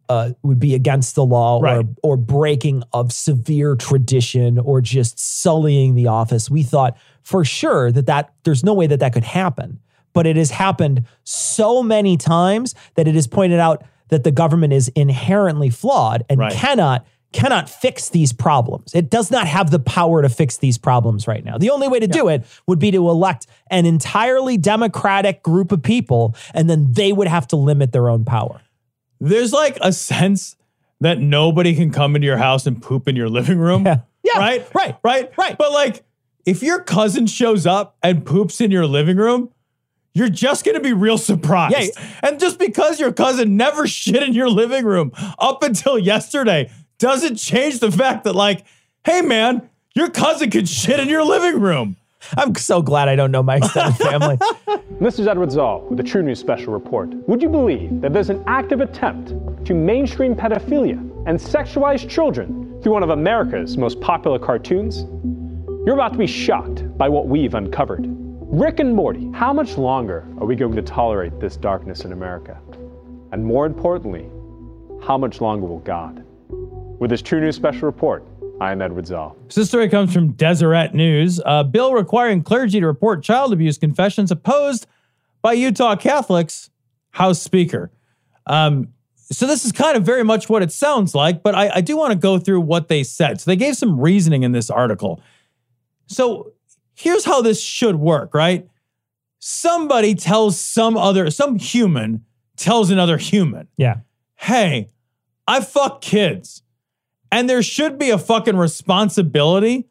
uh, would be against the law Right. or or breaking of severe tradition or just sullying the office. We thought for sure that that there's no way that that could happen, but it has happened so many times that it is pointed out that the government is inherently flawed and Right. cannot cannot fix these problems. It does not have the power to fix these problems right now. The only way to do it would be to elect an entirely democratic group of people and then they would have to limit their own power. There's like a sense that nobody can come into your house and poop in your living room. Yeah. Yeah. Right? Right. Right? Right. But like, if your cousin shows up and poops in your living room, you're just going to be real surprised. Yeah. And just because your cousin never shit in your living room up until yesterday doesn't change the fact that, like, hey, man, your cousin could shit in your living room. I'm so glad I don't know my extended family. This is Edward Zoll with the True News Special Report. Would you believe that there's an active attempt to mainstream pedophilia and sexualize children through one of America's most popular cartoons? You're about to be shocked by what we've uncovered. Rick and Morty, how much longer are we going to tolerate this darkness in America? And more importantly, how much longer will God? With this True News Special Report, I am Edward Zoll. So this story comes from Deseret News. A bill requiring clergy to report child abuse confessions opposed by Utah Catholics, House Speaker. Um, so this is kind of very much what it sounds like, but I, I do want to go through what they said. So they gave some reasoning in this article. So here's how this should work, right? Somebody tells some other, some human tells another human, yeah. hey, I fuck kids. And there should be a fucking responsibility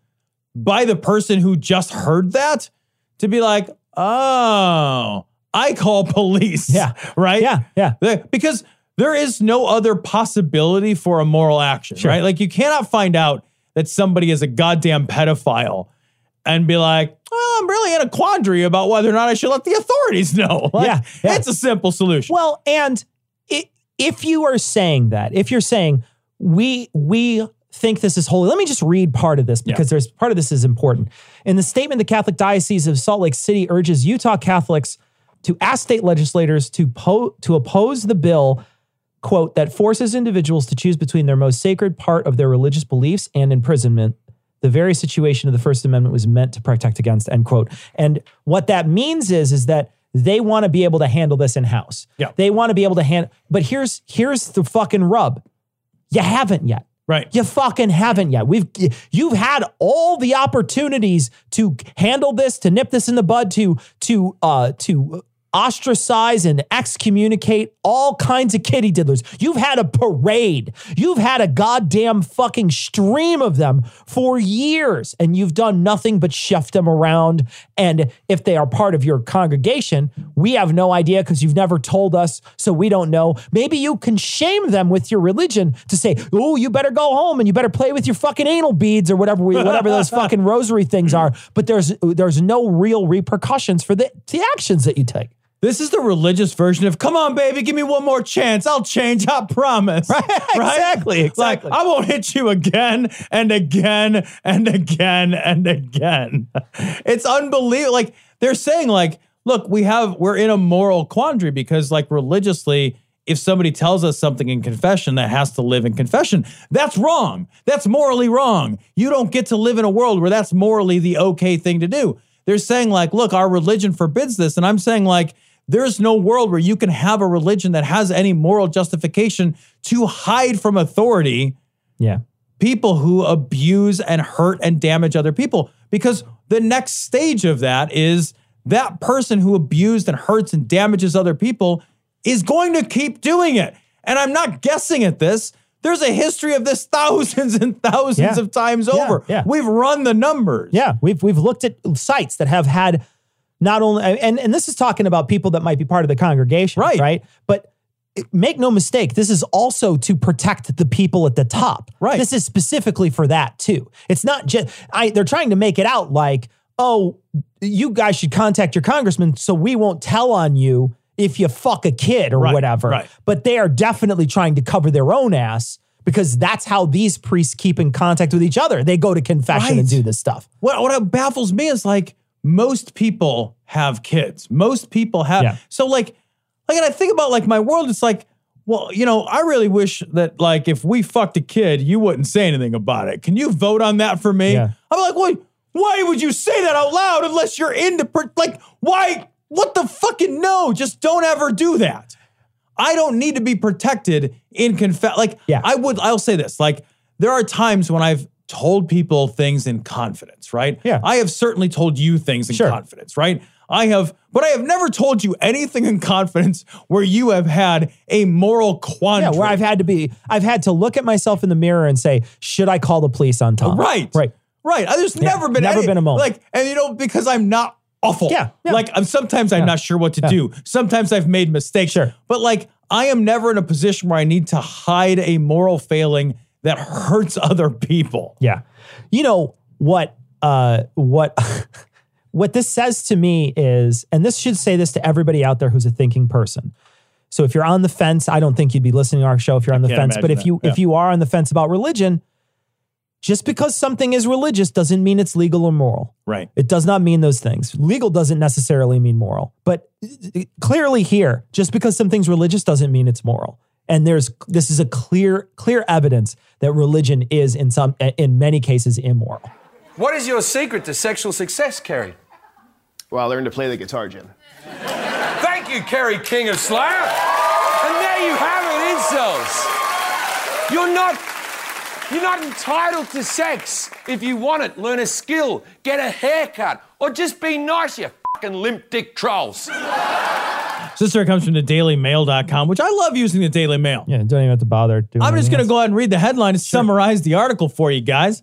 by the person who just heard that to be like, oh, I call police. Yeah. Right? Yeah, yeah. Because there is no other possibility for a moral action, Sure. right? Like you cannot find out that somebody is a goddamn pedophile and be like, well, I'm really in a quandary about whether or not I should let the authorities know. Like, Yeah, yeah. It's a simple solution. Well, and i if you are saying that, if you're saying we we think this is holy, let me just read part of this because there's part of this is important. In the statement, the Catholic Diocese of Salt Lake City urges Utah Catholics to ask state legislators to po- to oppose the bill quote that forces individuals to choose between their most sacred part of their religious beliefs and imprisonment. The very situation of the first amendment was meant to protect against end quote. And what that means is is that they want to be able to handle this in house Yeah. they want to be able to hand but here's here's the fucking rub you haven't yet Right. you fucking haven't yet. We've you've had all the opportunities to handle this, to nip this in the bud, to to uh to ostracize and excommunicate all kinds of kitty diddlers. You've had a parade. You've had a goddamn fucking stream of them for years, and you've done nothing but shift them around. And if they are part of your congregation, we have no idea because you've never told us, so we don't know. Maybe you can shame them with your religion to say, "Oh, you better go home and you better play with your fucking anal beads or whatever we, whatever those fucking rosary things are." But there's there's no real repercussions for the the actions that you take. This is the religious version of "Come on, baby, give me one more chance. I'll change. I promise." Right? Exactly, exactly. Like I won't hit you again and again and again and again. It's unbelievable. Like they're saying, like, look, we have we're in a moral quandary because, like, religiously. If somebody tells us something in confession that has to live in confession, that's wrong. That's morally wrong. You don't get to live in a world where that's morally the okay thing to do. They're saying, like, look, our religion forbids this. And I'm saying, like, there's no world where you can have a religion that has any moral justification to hide from authority Yeah. people who abuse and hurt and damage other people. Because the next stage of that is that person who abused and hurts and damages other people is going to keep doing it. And I'm not guessing at this. There's a history of this thousands and thousands Yeah. of times Yeah, over. yeah. We've run the numbers. Yeah, we've we've looked at sites that have had not only and and this is talking about people that might be part of the congregation, Right. Right, but make no mistake, this is also to protect the people at the top. Right. This is specifically for that too. It's not just I. They're trying to make it out like, oh, you guys should contact your congressman so we won't tell on you if you fuck a kid or Right, whatever. right. But they are definitely trying to cover their own ass. Because that's how these priests keep in contact with each other. They go to confession and do this stuff. What what baffles me is like most people have kids. Most people have Yeah. so like like and I think about like my world, it's like, well, you know, I really wish that like if we fucked a kid, you wouldn't say anything about it. Can you vote on that for me? Yeah. I'm like, why why would you say that out loud unless you're into per- like why what the fucking no? Just don't ever do that. I don't need to be protected in confess. Like, Yeah. I would, I'll say this. Like, there are times when I've told people things in confidence, right? Yeah. I have certainly told you things in Sure. confidence, right? I have, but I have never told you anything in confidence where you have had a moral quandary. Yeah, where I've had to be, I've had to look at myself in the mirror and say, should I call the police on Tom? Right. Right. Right. There's never been never any- been a moment. Like, and you know, because I'm not awful. Yeah, yeah. Like I'm sometimes I'm not sure what to Yeah. do. Sometimes I've made mistakes. Sure. But like I am never in a position where I need to hide a moral failing that hurts other people. Yeah. You know what uh what what this says to me is and this should say this to everybody out there who's a thinking person. So if you're on the fence, I don't think you'd be listening to our show if you're on the fence, but if you that. if you are on the fence about religion, just because something is religious doesn't mean it's legal or moral. Right. It does not mean those things. Legal doesn't necessarily mean moral. But uh, clearly here, just because something's religious doesn't mean it's moral. And there's this is a clear clear evidence that religion is in some in many cases immoral. What is your secret to sexual success, Kerry? Well, I learned to play the guitar, Jim. Thank you, Kerry King of Slayer. And there you have it, incels. You're not you're not entitled to sex. If you want it, learn a skill, get a haircut, or just be nice, you fucking limp dick trolls. This story comes from the dailymail.com, which I love using the Daily Mail. Yeah, don't even have to bother doing I'm just going to go ahead and read the headline to summarize the article for you guys.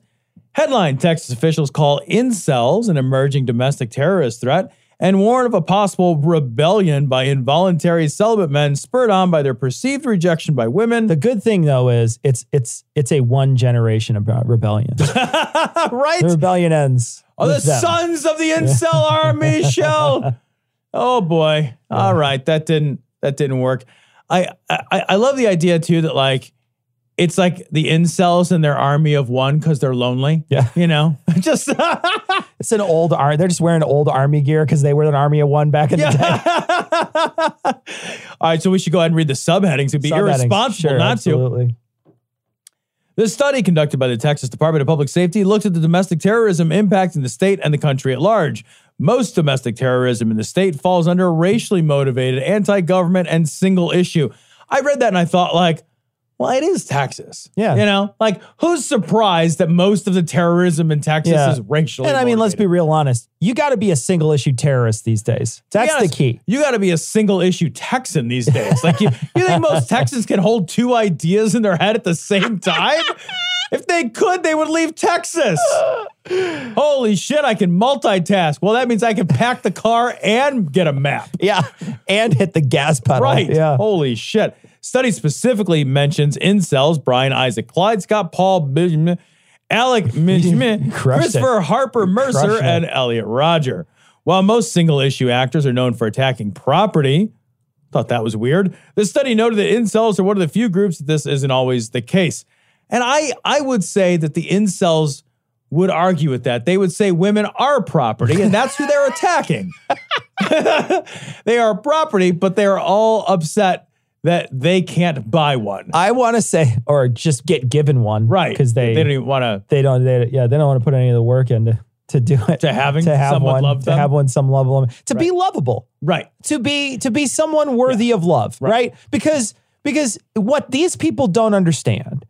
Headline Texas officials call incels an emerging domestic terrorist threat and warn of a possible rebellion by involuntary celibate men spurred on by their perceived rejection by women. The good thing though is it's it's it's a one generation of uh, rebellion. right? The rebellion ends. Oh, the them. sons of the incel army shall. Oh boy. All right, that didn't that didn't work. I, I I love the idea too that like it's like the incels and their army of one because they're lonely. Yeah. You know? Just It's an old army. They're just wearing old army gear because they were an army of one back in the day. All right, so we should go ahead and read the subheadings. It'd be Subheadings. irresponsible Sure, not absolutely. to. The study conducted by the Texas Department of Public Safety looked at the domestic terrorism impacting the state and the country at large. Most domestic terrorism in the state falls under racially motivated, anti government, and single issue. I read that and I thought, like, well, it is Texas. Yeah. You know, like, who's surprised that most of the terrorism in Texas is racially And I mean, let's be real honest. You got to be a single issue terrorist these days. That's the key. You got to be a single issue Texan these days. Like you, you think most Texans can hold two ideas in their head at the same time? If they could, they would leave Texas. Holy shit, I can multitask. Well, that means I can pack the car and get a map. Yeah. And hit the gas pedal. Right. Yeah. Holy shit. Study specifically mentions incels Brian Isaac Clyde Scott Paul Bism- Alec Mitchman, Crushed it. Christopher Harper Mercer, and Elliot Rodger. While most single issue actors are known for attacking property, thought that was weird. The study noted that incels are one of the few groups that this isn't always the case. And I I would say that the incels would argue with that. They would say women are property, and that's who they're attacking. they are property, but they are all upset that they can't buy one. I want to say, or just get given one, Right. Because they They don't even want to they don't they yeah they don't want to put any of the work into to do it to having to have someone one love them. to have one some level of to be lovable right. to be to be someone worthy of love right. because because what these people don't understand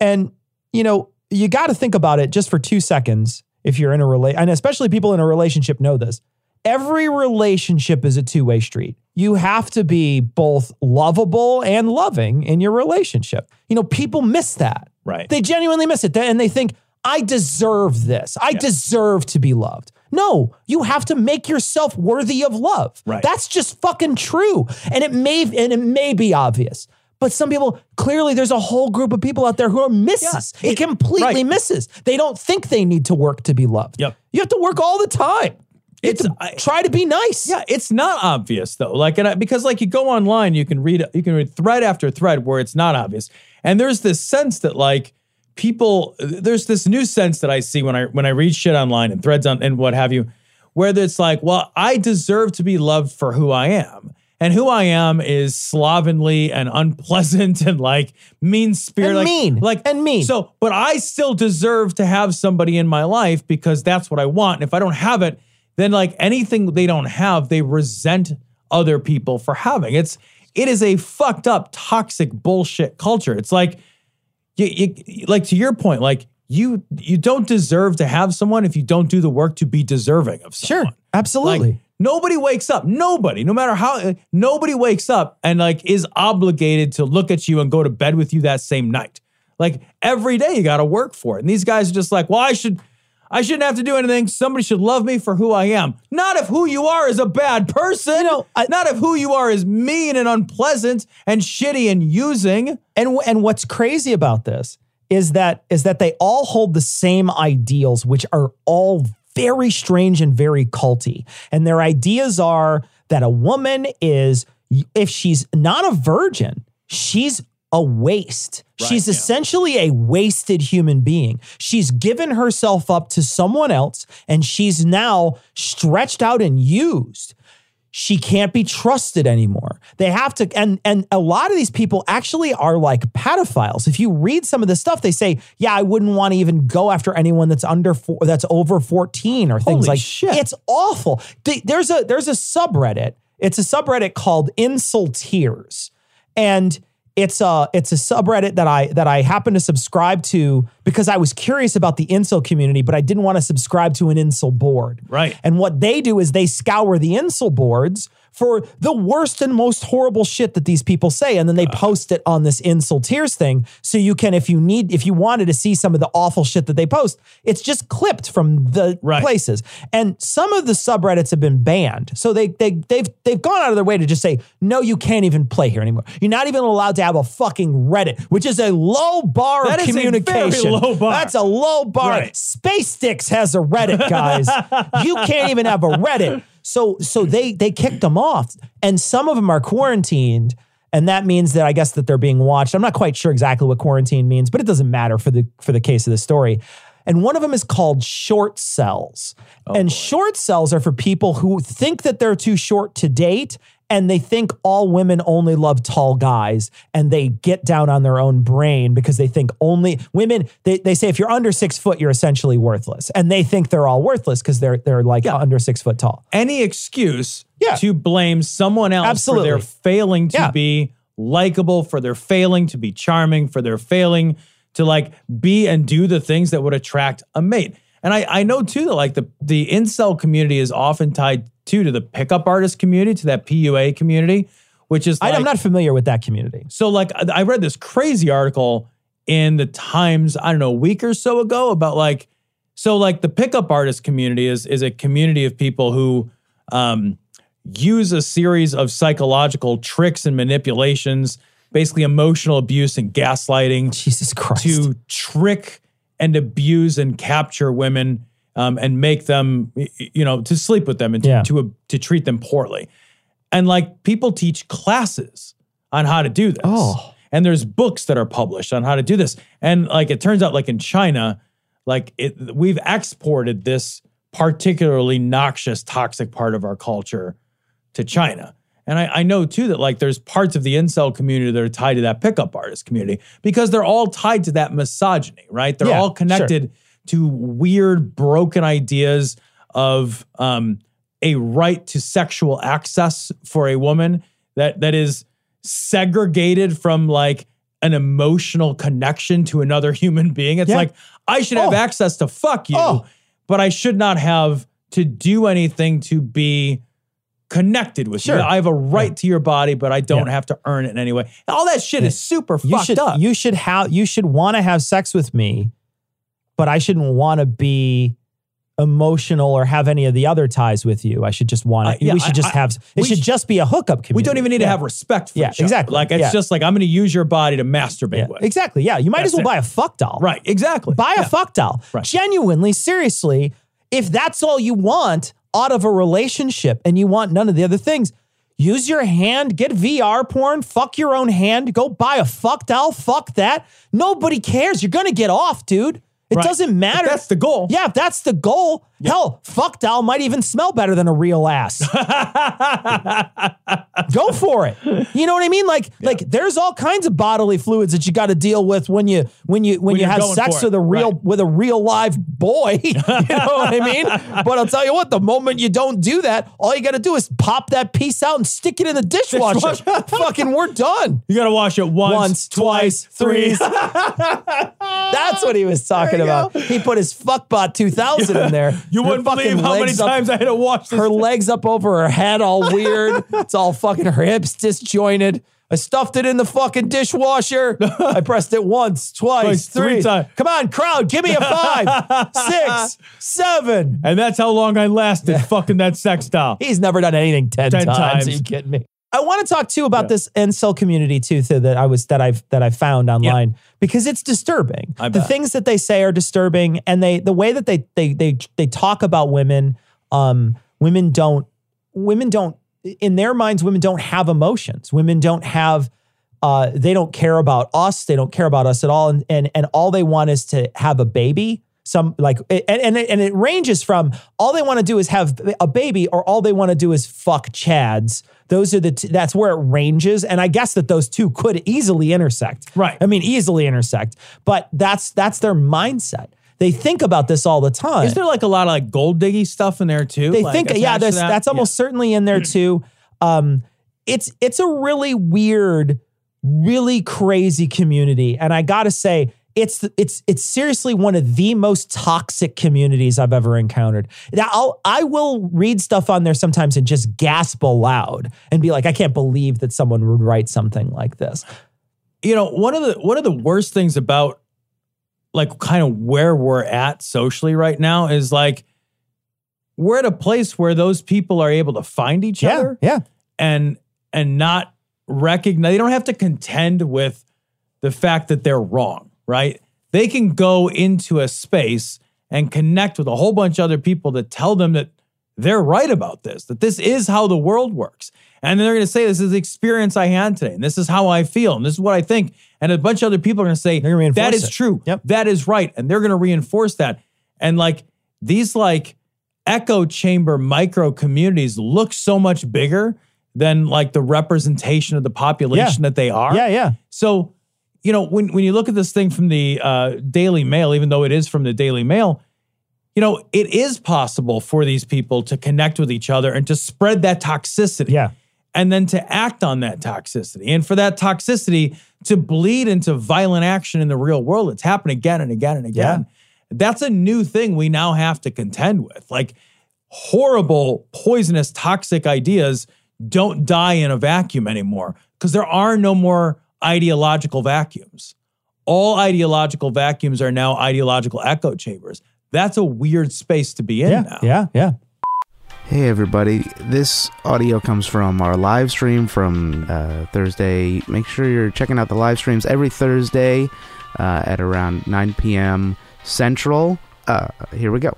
and you know you got to think about it just for two seconds if you're in a relate and especially people in a relationship know this every relationship is a two-way street. You have to be both lovable and loving in your relationship. You know people miss that. Right. they genuinely miss it. And they think i deserve this. I deserve to be loved. No you have to make yourself worthy of love. Right. that's just fucking true. And it may and it may be obvious but some people clearly there's a whole group of people out there who are misses. It, completely right. misses. They don't think they need to work to be loved. Yep. you have to work all the time it's It's- try to be nice Yeah, it's not obvious though. Like, and I, because like you go online, you can read you can read thread after thread where it's not obvious, and there's this sense that like people, there's this new sense that I see when I when I read shit online and threads on and what have you, where it's like, well, I deserve to be loved for who I am. And who I am is slovenly and unpleasant and like mean spirited, like, mean. like And mean. So, but I still deserve to have somebody in my life because that's what I want. And if I don't have it, then like anything they don't have, they resent other people for having. It's it is a fucked up, toxic bullshit culture. It's like you, you like to your point, like you you don't deserve to have someone if you don't do the work to be deserving of someone. sure absolutely Like nobody wakes up. Nobody, no matter how, uh, nobody wakes up and like is obligated to look at you and go to bed with you that same night. Like every day you got to work for it. And these guys are just like, well, I should, I shouldn't have to do anything. Somebody should love me for who I am. Not if who you are is a bad person. You know, I- Not if who you are is mean and unpleasant and shitty and using. And and what's crazy about this is that is that they all hold the same ideals, which are all very strange and very culty. And their ideas are that a woman is if she's not a virgin, she's a waste. she's yeah. essentially a wasted human being. She's given herself up to someone else and she's now stretched out and used she can't be trusted anymore. They have to, and and a lot of these people actually are like pedophiles. If you read some of the stuff, they say, "Yeah, I wouldn't want to even go after anyone that's under four, that's over fourteen or things Holy like shit. It's awful. There's a there's a subreddit. It's a subreddit called IncelTears, and it's a it's a subreddit that I that I happen to subscribe to because I was curious about the incel community, but I didn't want to subscribe to an incel board. Right. And what they do is they scour the incel boards for the worst and most horrible shit that these people say. And then they post it on this IncelTears thing. So you can, if you need, if you wanted to see some of the awful shit that they post, it's just clipped from the places. And some of the subreddits have been banned. So they they they've they've gone out of their way to just say, no, you can't even play here anymore. You're not even allowed to have a fucking Reddit, which is a low bar That of is a very communication. low bar. That's a low bar. Right. Space Sticks has a Reddit, guys. you can't even have a Reddit. So so mm-hmm. they they kicked them off, and some of them are quarantined, and that means that I guess that they're being watched. I'm not quite sure exactly what quarantine means, but it doesn't matter for the for the case of the story. And one of them is called shortcels. Oh, and shortcels are for people who think that they're too short to date and they think all women only love tall guys and they get down on their own brain because they think only women they, they say if you're under six foot you're essentially worthless and they think they're all worthless because they're they're like under six foot tall Any excuse to blame someone else Absolutely. for their failing to Yeah. be likable, for their failing to be charming, for their failing to like be and do the things that would attract a mate. And I, I know too that like the the incel community is often tied too to the pickup artist community, to that PUA community, which is like, i'm not familiar with that community so like I I read this crazy article in the Times, I don't know, a week or so ago about like so like the pickup artist community is is a community of people who um use a series of psychological tricks and manipulations, basically emotional abuse and gaslighting Jesus Christ. to trick and abuse and capture women um, and make them you know to sleep with them and to, Yeah. to to treat them poorly. And like people teach classes on how to do this. Oh. And there's books that are published on how to do this. And like it turns out like in China, like it we've exported this particularly noxious, toxic part of our culture to China. And I, I know too that like there's parts of the incel community that are tied to that pickup artist community because they're all tied to that misogyny, right? They're Yeah, all connected to weird, broken ideas of um, a right to sexual access for a woman that that is segregated from like an emotional connection to another human being. It's Yeah. like I should have Oh. access to fuck you, Oh. but I should not have to do anything to be connected with Sure. you. I have a right to your body, but I don't Yeah. have to earn it in any way. All that shit is super you fucked should up. you should have you should want to have sex with me but i shouldn't want to be emotional or have any of the other ties with you i should just want to Uh, yeah, we should I- just I- have it should sh- just be a hookup community we don't even need to have respect for Yeah, each other. exactly. Like it's Yeah. just like I'm going to use your body to masturbate yeah, with. exactly yeah you might That's as well it. buy a fuck doll Right, exactly. buy a fuck doll Right. genuinely seriously if that's all you want out of a relationship and you want none of the other things use your hand get vr porn fuck your own hand go buy a fuck doll fuck that nobody cares you're gonna get off dude it Right. doesn't matter. If that's the goal. Yeah, if that's the goal, hell, fuck doll might even smell better than a real ass. Go for it. You know what I mean? Like, like there's all kinds of bodily fluids that you got to deal with when you when you when, When you have sex with a real Right. with a real live boy. you know what I mean? But I'll tell you what, the moment you don't do that, all you got to do is pop that piece out and stick it in the dishwasher. Fucking, we're done. You got to wash it once, Once, twice, threes. That's what he was talking about. He put his fuckbot 2000 in there. You wouldn't believe how many up- times I had to wash this. her legs up over her head, all weird. it's all fucking her hips disjointed. I stuffed it in the fucking dishwasher. I pressed it once, twice, Twice, three three times. Come on, crowd, give me a five, six, seven. and that's how long I lasted fucking that sex doll. He's never done anything 10, 10 times. times. Are you kidding me? I want to talk too about this incel community too, th- that I was that I've that I found online because it's disturbing. I the bet. things that they say are disturbing, and they the way that they they they they talk about women. Um, women don't women don't in their minds. Women don't have emotions. Women don't have. Uh, they don't care about us. They don't care about us at all, and and and all they want is to have a baby. Some like and and it, and it ranges from all they want to do is have a baby, or all they want to do is fuck chads. Those are the t- that's where it ranges, and I guess that those two could easily intersect. Right. I mean, easily intersect. But that's that's their mindset. They think about this all the time. Is there like a lot of like gold diggy stuff in there too? They Like, think, yeah, that? that's almost certainly in there too. Um, it's it's a really weird, really crazy community, and I gotta say, it's it's it's seriously one of the most toxic communities I've ever encountered. Now I'll I will read stuff on there sometimes and just gasp aloud and be like, I can't believe that someone would write something like this. you know one of the one of the worst things about like kind of where we're at socially right now is like we're at a place where those people are able to find each Yeah, other yeah. and and not recognize they don't have to contend with the fact that they're wrong right they can go into a space and connect with a whole bunch of other people that tell them that they're right about this, that this is how the world works. And then they're going to say, This is the experience I had today, and this is how I feel, and this is what I think. And a bunch of other people are going to say, That reinforce is it. true. That is right. And they're going to reinforce that. And like these, like, echo chamber micro communities look so much bigger than like the representation of the population Yeah. that they are. Yeah, yeah. So, you know, when, when you look at this thing from the uh, Daily Mail, even though it is from the Daily Mail, you know, it is possible for these people to connect with each other and to spread that toxicity. Yeah. And then to act on that toxicity. And for that toxicity to bleed into violent action in the real world. It's happened again and again and again. That's a new thing we now have to contend with. Like horrible, poisonous, toxic ideas don't die in a vacuum anymore because there are no more ideological vacuums. All ideological vacuums are now ideological echo chambers. That's a weird space to be in Yeah, now. yeah, yeah. Hey everybody, this audio comes from our live stream from uh, Thursday. Make sure you're checking out the live streams every Thursday uh, at around 9 p.m. Central. Uh, here we go.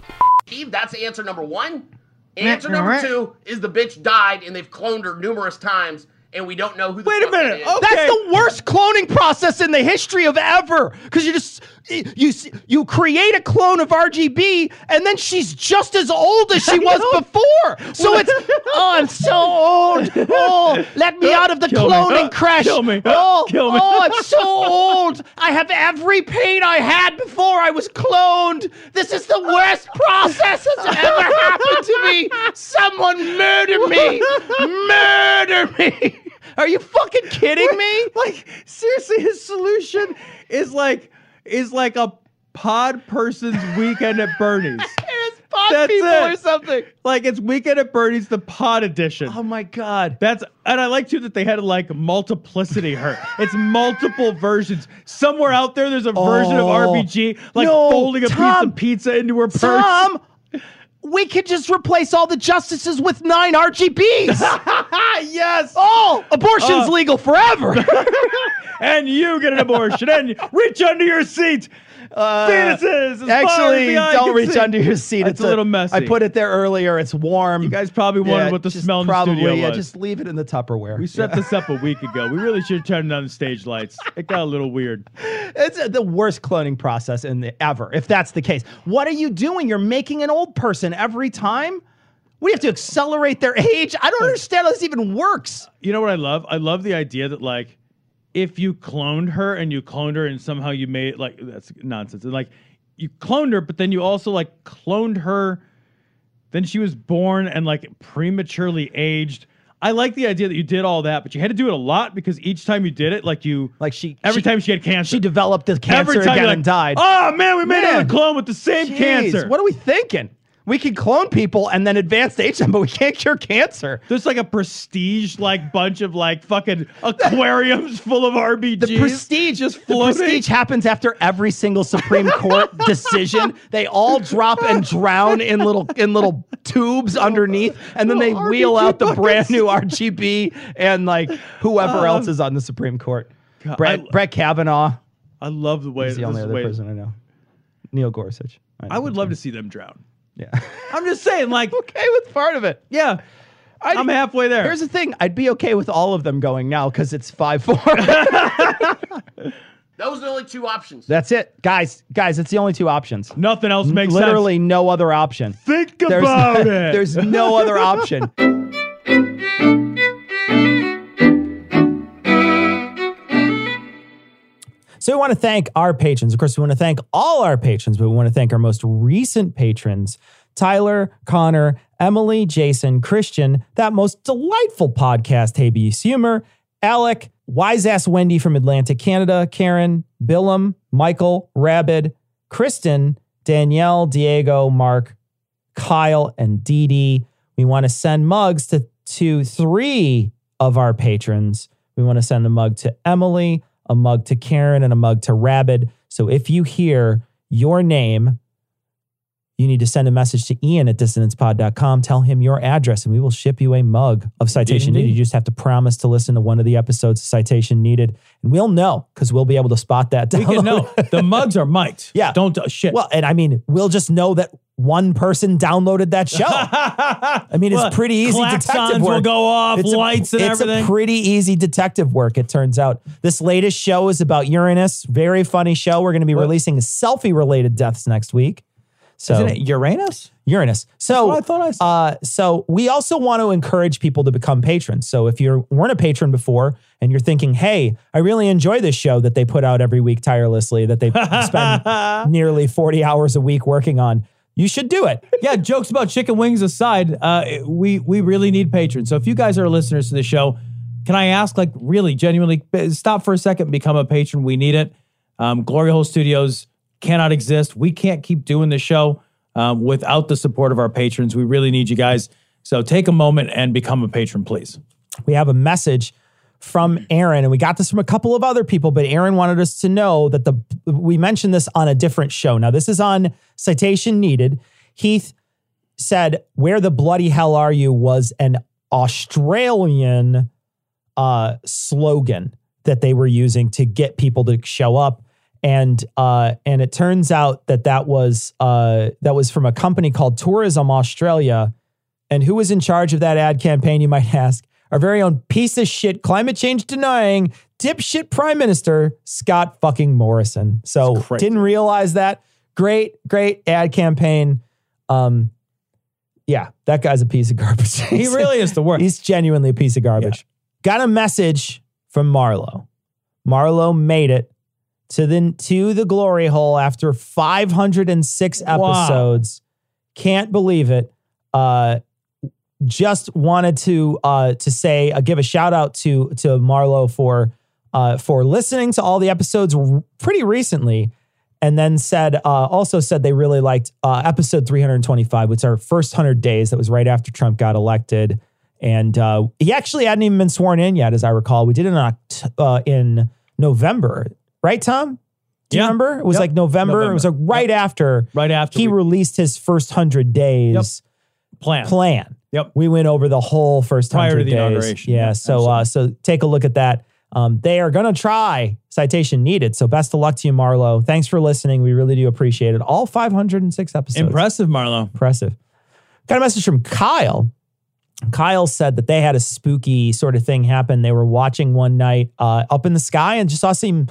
Steve, that's answer number one. Answer number two is the bitch died and they've cloned her numerous times and we don't know who the Wait a minute. That's the worst cloning process in the history of ever. Because you just you you create a clone of RGB, and then she's just as old as she was before. So it's oh, I'm so old. Oh, let me out of the Kill me. cloning Uh, crash. kill me. Oh, kill me. oh, I'm so old. I have every pain I had before I was cloned. This is the worst process that's ever happened to me. Someone murder me. Murder me. Are you fucking kidding me? Like seriously, his solution is like is like a pod person's weekend at Bernie's. it's pod That's people it. or something. Like it's weekend at Bernie's, the pod edition. Oh my god. That's and I like too that they had like multiplicity her. It's multiple versions. Somewhere out there, there's a version of Oh. RBG like No, folding a piece of pizza into her purse. Tom, we could just replace all the justices with nine RGBs. yes. Oh, abortion's Uh, legal forever. and you get an abortion and reach under your seat. Uh, Actually, the don't reach see. under your seat. It's, a little messy. I put it there earlier. It's warm. You guys probably wondered what the smell in the probably, studio yeah, was. just leave it in the Tupperware. We set Yeah. this up a week ago. We really should have turned on the stage lights. It got a little weird. It's uh, the worst cloning process in the ever. If that's the case, what are you doing? You're making an old person every time. We have to accelerate their age. I don't understand how this even works. You know what I love? I love the idea that like if you cloned her and you cloned her and somehow you made like that's nonsense. And Like you cloned her, but then you also like cloned her. Then she was born and like prematurely aged. I like the idea that you did all that, but you had to do it a lot because each time you did it, like you like she every she- time she had cancer, She developed the cancer every time again you're and died. Oh man, we made Man. another clone with the same Jeez, cancer. What are we thinking? We can clone people and then advance age them, but we can't cure cancer. There's like a prestige like bunch of like fucking aquariums full of RBGs. The prestige just The floating. prestige happens after every single Supreme Court decision. They all drop and drown in little in little tubes underneath, and then they wheel out the brand new RGB and like whoever Uh, else is on the Supreme Court. God, Brett, I- Brett Kavanaugh. I love the way He's the this only is other way- person I know. Neil Gorsuch. know I would love to see them drown. Yeah. I'm just saying, like, okay with part of it. Yeah. I, am halfway there. Here's the thing: I'd be okay with all of them going now because it's five four. Those are the only two options. That's it, guys. Guys, it's the only two options. Nothing else makes sense. Literally no other option. Think There's- about it. There's no other option. So we want to thank our patrons. Of course, we want to thank all our patrons, but we want to thank our most recent patrons Tyler, Connor, Emily, Jason, Christian, that most delightful podcast, Hey Beast Humor, Alec, Wise Ass Wendy from Atlantic, Canada, Karen, Billum, Michael, Rabid, Kristen, Danielle, Diego, Mark, Kyle, and Dee Dee. We want to send mugs to, to three of our patrons. We want to send a mug to Emily, a mug to Karen, and a mug to Rabid. So if you hear your name, you need to send a message to Ian at dissonancepod.com. Tell him your address, and we will ship you a mug of Citation Indeed. Needed. You just have to promise to listen to one of the episodes of Citation Needed, and we'll know because we'll be able to spot that. We can know. The mugs are mic'd. Yeah. Don't uh, shit. Well, and I mean, we'll just know that one person downloaded that show. I mean, it's Well, pretty easy detective klaxons will go off, It's a- lights and it's everything. a pretty easy detective work, it turns out. This latest show is about Uranus. Very funny show. We're going to be releasing selfie-related deaths next week. So Isn't it Uranus? Uranus. So I thought I saw. Uh, so we also want to encourage people to become patrons. So if you weren't a patron before and you're thinking, "Hey, I really enjoy this show that they put out every week tirelessly, that they spend nearly 40 hours a week working on," you should do it. yeah, jokes about chicken wings aside, uh, we we really need patrons. So if you guys are listeners to the show, can I ask, like, really, genuinely, stop for a second, and become a patron. We need it. Um, Glory Hole Studios cannot exist. We can't keep doing the show um, without the support of our patrons. We really need you guys. So take a moment and become a patron, please. we have a message from Aaron, and we got this from a couple of other people, but Aaron wanted us to know that the we mentioned this on a different show. Now, this is on citation needed. Heath said, Where the bloody hell are you was an Australian uh, slogan that they were using to get people to show up. And uh, and it turns out that that was uh, that was from a company called Tourism Australia. And who was in charge of that ad campaign, you might ask? Our very own piece of shit, climate change denying, dipshit prime minister, Scott fucking Morrison. So didn't realize that. Great, great ad campaign. Um, yeah, that guy's a piece of garbage. He really is the worst. He's genuinely a piece of garbage. Got a message from Marlo. Marlo made it to the to the glory hole after 506 episodes. Can't believe it. Uh, just wanted to uh, to say uh, give a shout out to to Marlo for uh, for listening to all the episodes r- pretty recently, and then said uh, also said they really liked uh, episode 325, which is our first hundred days. That was right after Trump got elected, and uh, he actually hadn't even been sworn in yet, as I recall. We did it in uh, in November, right, Tom? Do you Yeah. remember? It was Yep. like November. It was like right after. Right after he we- released his first hundred days Plan. plan. Yep. We went over the whole first Prior to hundred the days. inauguration. Yeah. So uh, so take a look at that. Um, they are gonna try citation needed. So best of luck to you, Marlo. Thanks for listening. We really do appreciate it. All 506 episodes. Impressive, Marlo. Impressive. Got a message from Kyle. Kyle said that they had a spooky sort of thing happen. They were watching one night uh, up in the sky and just saw some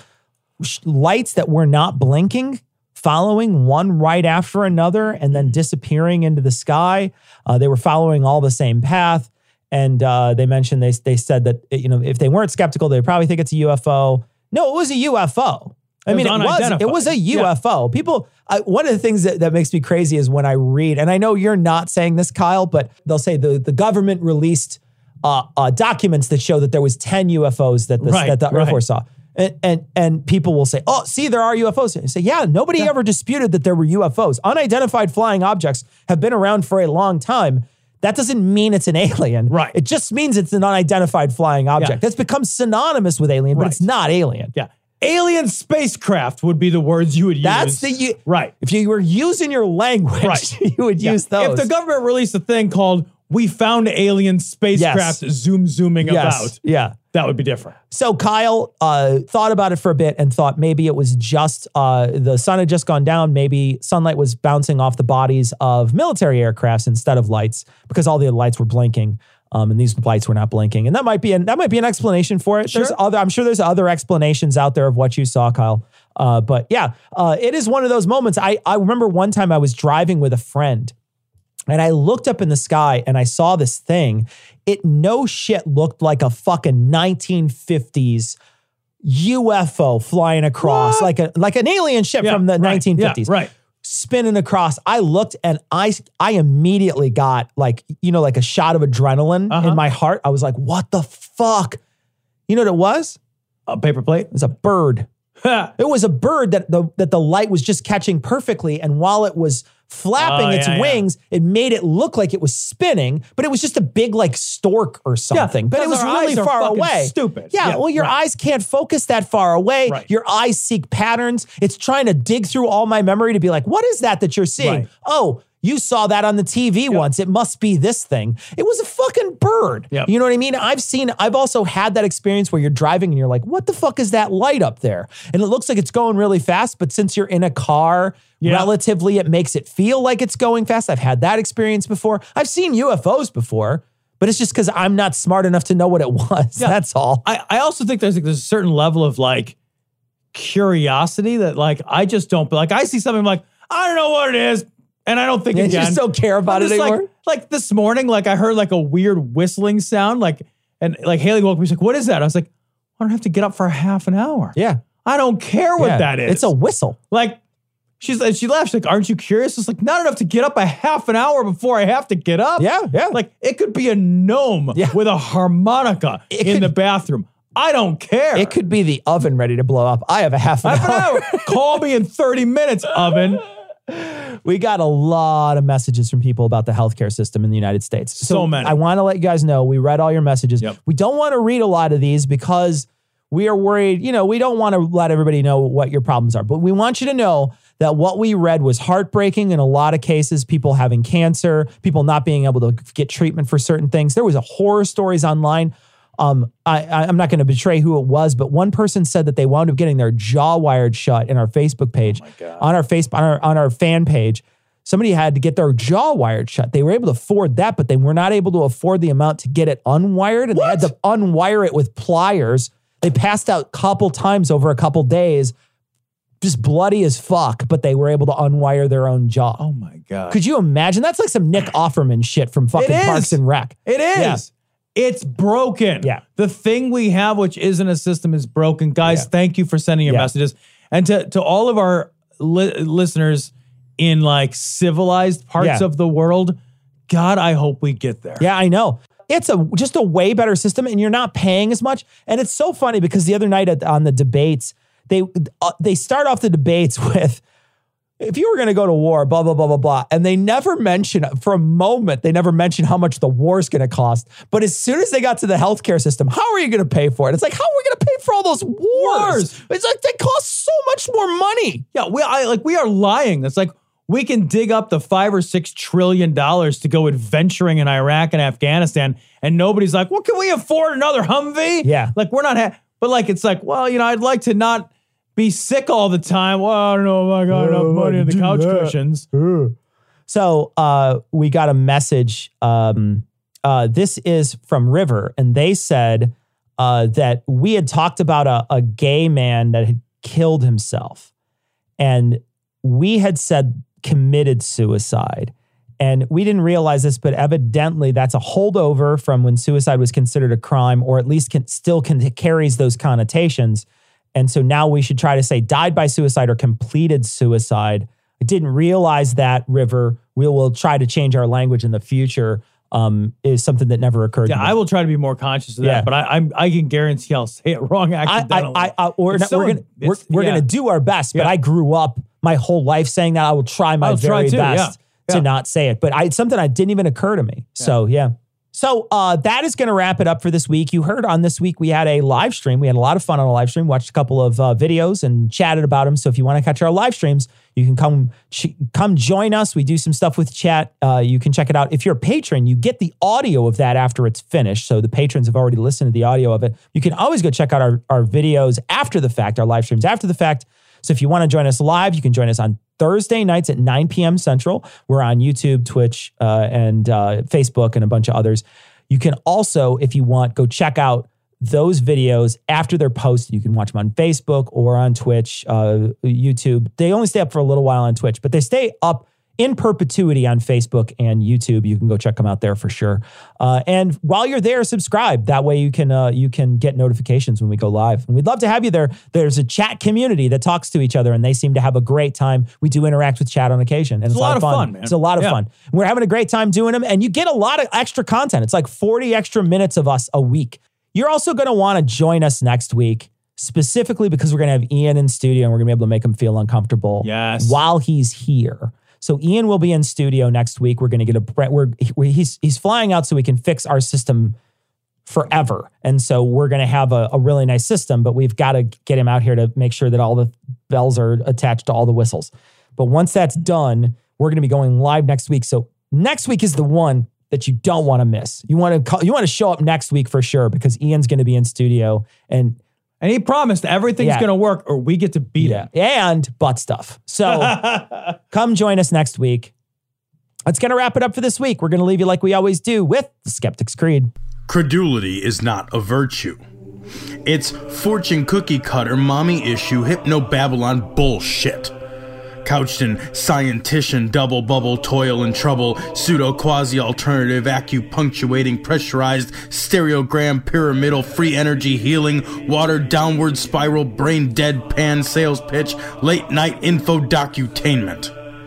lights that were not blinking, following one right after another and then disappearing into the sky. Uh, they were following all the same path. And uh, they mentioned they, they said that you know if they weren't skeptical, they'd probably think it's a UFO. No, it was a UFO. I It mean, was it was it was a Yeah. UFO. People, I, one of the things that, that makes me crazy is when I read, and I know you're not saying this, Kyle, but they'll say the the government released uh, uh, documents that show that there was ten UFOs that the, Right, that the Air. Force saw. And, and and people will say, "Oh, see, there are UFOs." I say, "Yeah, nobody ever disputed that there were UFOs. Unidentified flying objects have been around for a long time. That doesn't mean it's an alien. Right. It just means it's an unidentified flying object. That's become synonymous with alien, but it's not alien. Yeah. Alien spacecraft would be the words you would use. That's the u- right. If you were using your language, Right. you would Yeah. use those. If the government released a thing called "We found alien spacecraft zoom zooming Yes. about," yeah, that would be different. So Kyle uh, thought about it for a bit and thought maybe it was just uh, the sun had just gone down. Maybe sunlight was bouncing off the bodies of military aircrafts instead of lights because all the lights were blinking. Um, and these lights were not blinking, and that might be an, that might be an explanation for it. There's other, I'm sure there's other explanations out there of what you saw, Kyle. Uh, but yeah, uh, it is one of those moments. I I remember one time I was driving with a friend, and I looked up in the sky and I saw this thing. It no shit looked like a fucking 1950s UFO flying across, like a like an alien ship Yeah, from the right, 1950s. yeah, right. Spinning across. I looked and I I immediately got like, you know, like a shot of adrenaline Uh-huh. in my heart. I was like, what the fuck? You know what it was? A paper plate? It was a bird. it was a bird that the that the light was just catching perfectly, and while it was flapping Oh, its yeah, yeah. wings, it made it look like it was spinning, but it was just a big like stork or something. but it was really far away. stupid. Yeah, Yeah, well, your right. eyes can't focus that far away. Your eyes seek patterns. It's trying to dig through all my memory to be like, what is that that you're seeing? Right. Oh. You saw that on the TV once. It must be this thing. It was a fucking bird. Yep. You know what I mean? I've seen, I've also had that experience where you're driving and you're like, what the fuck is that light up there? And it looks like it's going really fast, but since you're in a car, Yeah. relatively, it makes it feel like it's going fast. I've had that experience before. I've seen UFOs before, but it's just because I'm not smart enough to know what it was. That's all. I, I also think there's like there's a certain level of like curiosity that like I just don't like I see something I'm like I don't know what it is and I don't think You again. just don't care about I'm it just like- Like, this morning, like I heard like a weird whistling sound, like and like Haley woke me. She's like, "What is that?" I was like, "I don't have to get up for a half an hour. Yeah, I don't care what Yeah, that is. It's a whistle. Like." She's like, she laughed. She's like, aren't you curious? It's like not enough to get up a half an hour before I have to get up. Yeah, yeah. Like it could be a gnome with a harmonica in the bathroom. I don't care. It could be the oven ready to blow up. I have a half an Half an hour. hour. Call me in 30 minutes, oven. We got a lot of messages from people about the healthcare system in the United States. So many. I want to let you guys know we read all your messages. We don't want to read a lot of these because we are worried, you know, we don't want to let everybody know what your problems are. But we want you to know that what we read was heartbreaking in a lot of cases, people having cancer, people not being able to get treatment for certain things. There was a horror stories online. Um, I, I- I'm not going to betray who it was, but one person said that they wound up getting their jaw wired shut in our Facebook page, on our face, on our, on our fan page. Somebody had to get their jaw wired shut. They were able to afford that, but they were not able to afford the amount to get it unwired, and they had to unwire it with pliers. They passed out a couple times over a couple days, just bloody as fuck, but they were able to unwire their own jaw. Oh my god! Could you imagine? That's like some Nick Offerman shit from fucking. Parks and Rec. It is. Yeah. It's broken. Yeah. The thing we have, which isn't a system, is broken. Guys, thank you for sending your Yeah. messages. And to, to all of our li- listeners in like civilized parts Yeah. of the world, God, I hope we get there. Yeah, I know. It's a just a way better system, and you're not paying as much. And it's so funny because the other night at, on the debates, they uh, they start off the debates with, "If you were going to go to war, blah blah blah blah blah," and they never mention for a moment they never mention how much the war is going to cost. But as soon as they got to the healthcare system, how are you going to pay for it? It's like how are we going to pay for all those wars? Wars. It's like they cost so much more money. Yeah, we I like we are lying. It's like we can dig up the five or six trillion dollars to go adventuring in Iraq and Afghanistan, and nobody's like, "Well, can we afford another Humvee?" Yeah. like we're not. Ha- but like it's like, well, you know, I'd like to not be sick all the time. Well, I don't know if I got enough money in the couch cushions. So uh, we got a message. Um, uh, this is from River, and they said uh, that we had talked about a, a gay man that had killed himself, and we had said committed suicide. And we didn't realize this, but evidently that's a holdover from when suicide was considered a crime, or at least can, still can, carries those connotations. And so now we should try to say died by suicide or completed suicide. I didn't realize that, River. We will try to change our language in the future. Um, is something that never occurred. Yeah, to me. I will try to be more conscious of Yeah. that, but I, I'm I can guarantee I'll say it wrong accidentally. I, I, I, we're, not, so- we're gonna we're, we're yeah. gonna do our best. But Yeah. I grew up my whole life saying that. I will try my I'll try very too, best Yeah. to not say it. But I it's something that didn't even occur to me. So yeah. So uh, that is going to wrap it up for this week. You heard on this week we had a live stream. We had a lot of fun on a live stream. Watched a couple of uh, videos and chatted about them. So if you want to catch our live streams, you can come ch- come join us. We do some stuff with chat. Uh, you can check it out. If you're a patron, you get the audio of that after it's finished. So the patrons have already listened to the audio of it. You can always go check out our, our videos after the fact, our live streams after the fact. So if you want to join us live, you can join us on Thursday nights at 9 p.m. Central. We're on YouTube, Twitch, uh, and uh, Facebook, and a bunch of others. You can also, if you want, go check out those videos after they're posted. You can watch them on Facebook or on Twitch, uh, YouTube. They only stay up for a little while on Twitch, but they stay up in perpetuity on Facebook and YouTube. You can go check them out there for sure. Uh, and while you're there, subscribe. That way you can uh, you can get notifications when we go live. And we'd love to have you there. There's a chat community that talks to each other, and they seem to have a great time. We do interact with chat on occasion, and it's, a lot of fun, man. It's a lot of Yeah. fun. We're having a great time doing them, and you get a lot of extra content. It's like 40 extra minutes of us a week. You're also going to want to join us next week specifically because we're going to have Ian in studio and we're going to be able to make him feel uncomfortable Yes. while he's here. So Ian will be in studio next week. We're going to get a we're he's he's flying out so we can fix our system forever. And so we're going to have a, a really nice system, but we've got to get him out here to make sure that all the bells are attached to all the whistles. But once that's done, we're going to be going live next week. So next week is the one that you don't want to miss. You want to call, you want to show up next week for sure because Ian's going to be in studio and and he promised everything's Yeah. going to work or we get to beat yeah, and butt stuff. So come join us next week. That's going to wrap it up for this week. We're going to leave you like we always do with the Skeptic's Creed. Credulity is not a virtue. It's fortune cookie cutter, mommy issue, hypno Babylon bullshit. Couched in scientician, double bubble, toil and trouble, pseudo quasi alternative, acupunctuating, pressurized, stereogram, pyramidal, free energy healing, water downward spiral, brain dead pan sales pitch, late night info docutainment.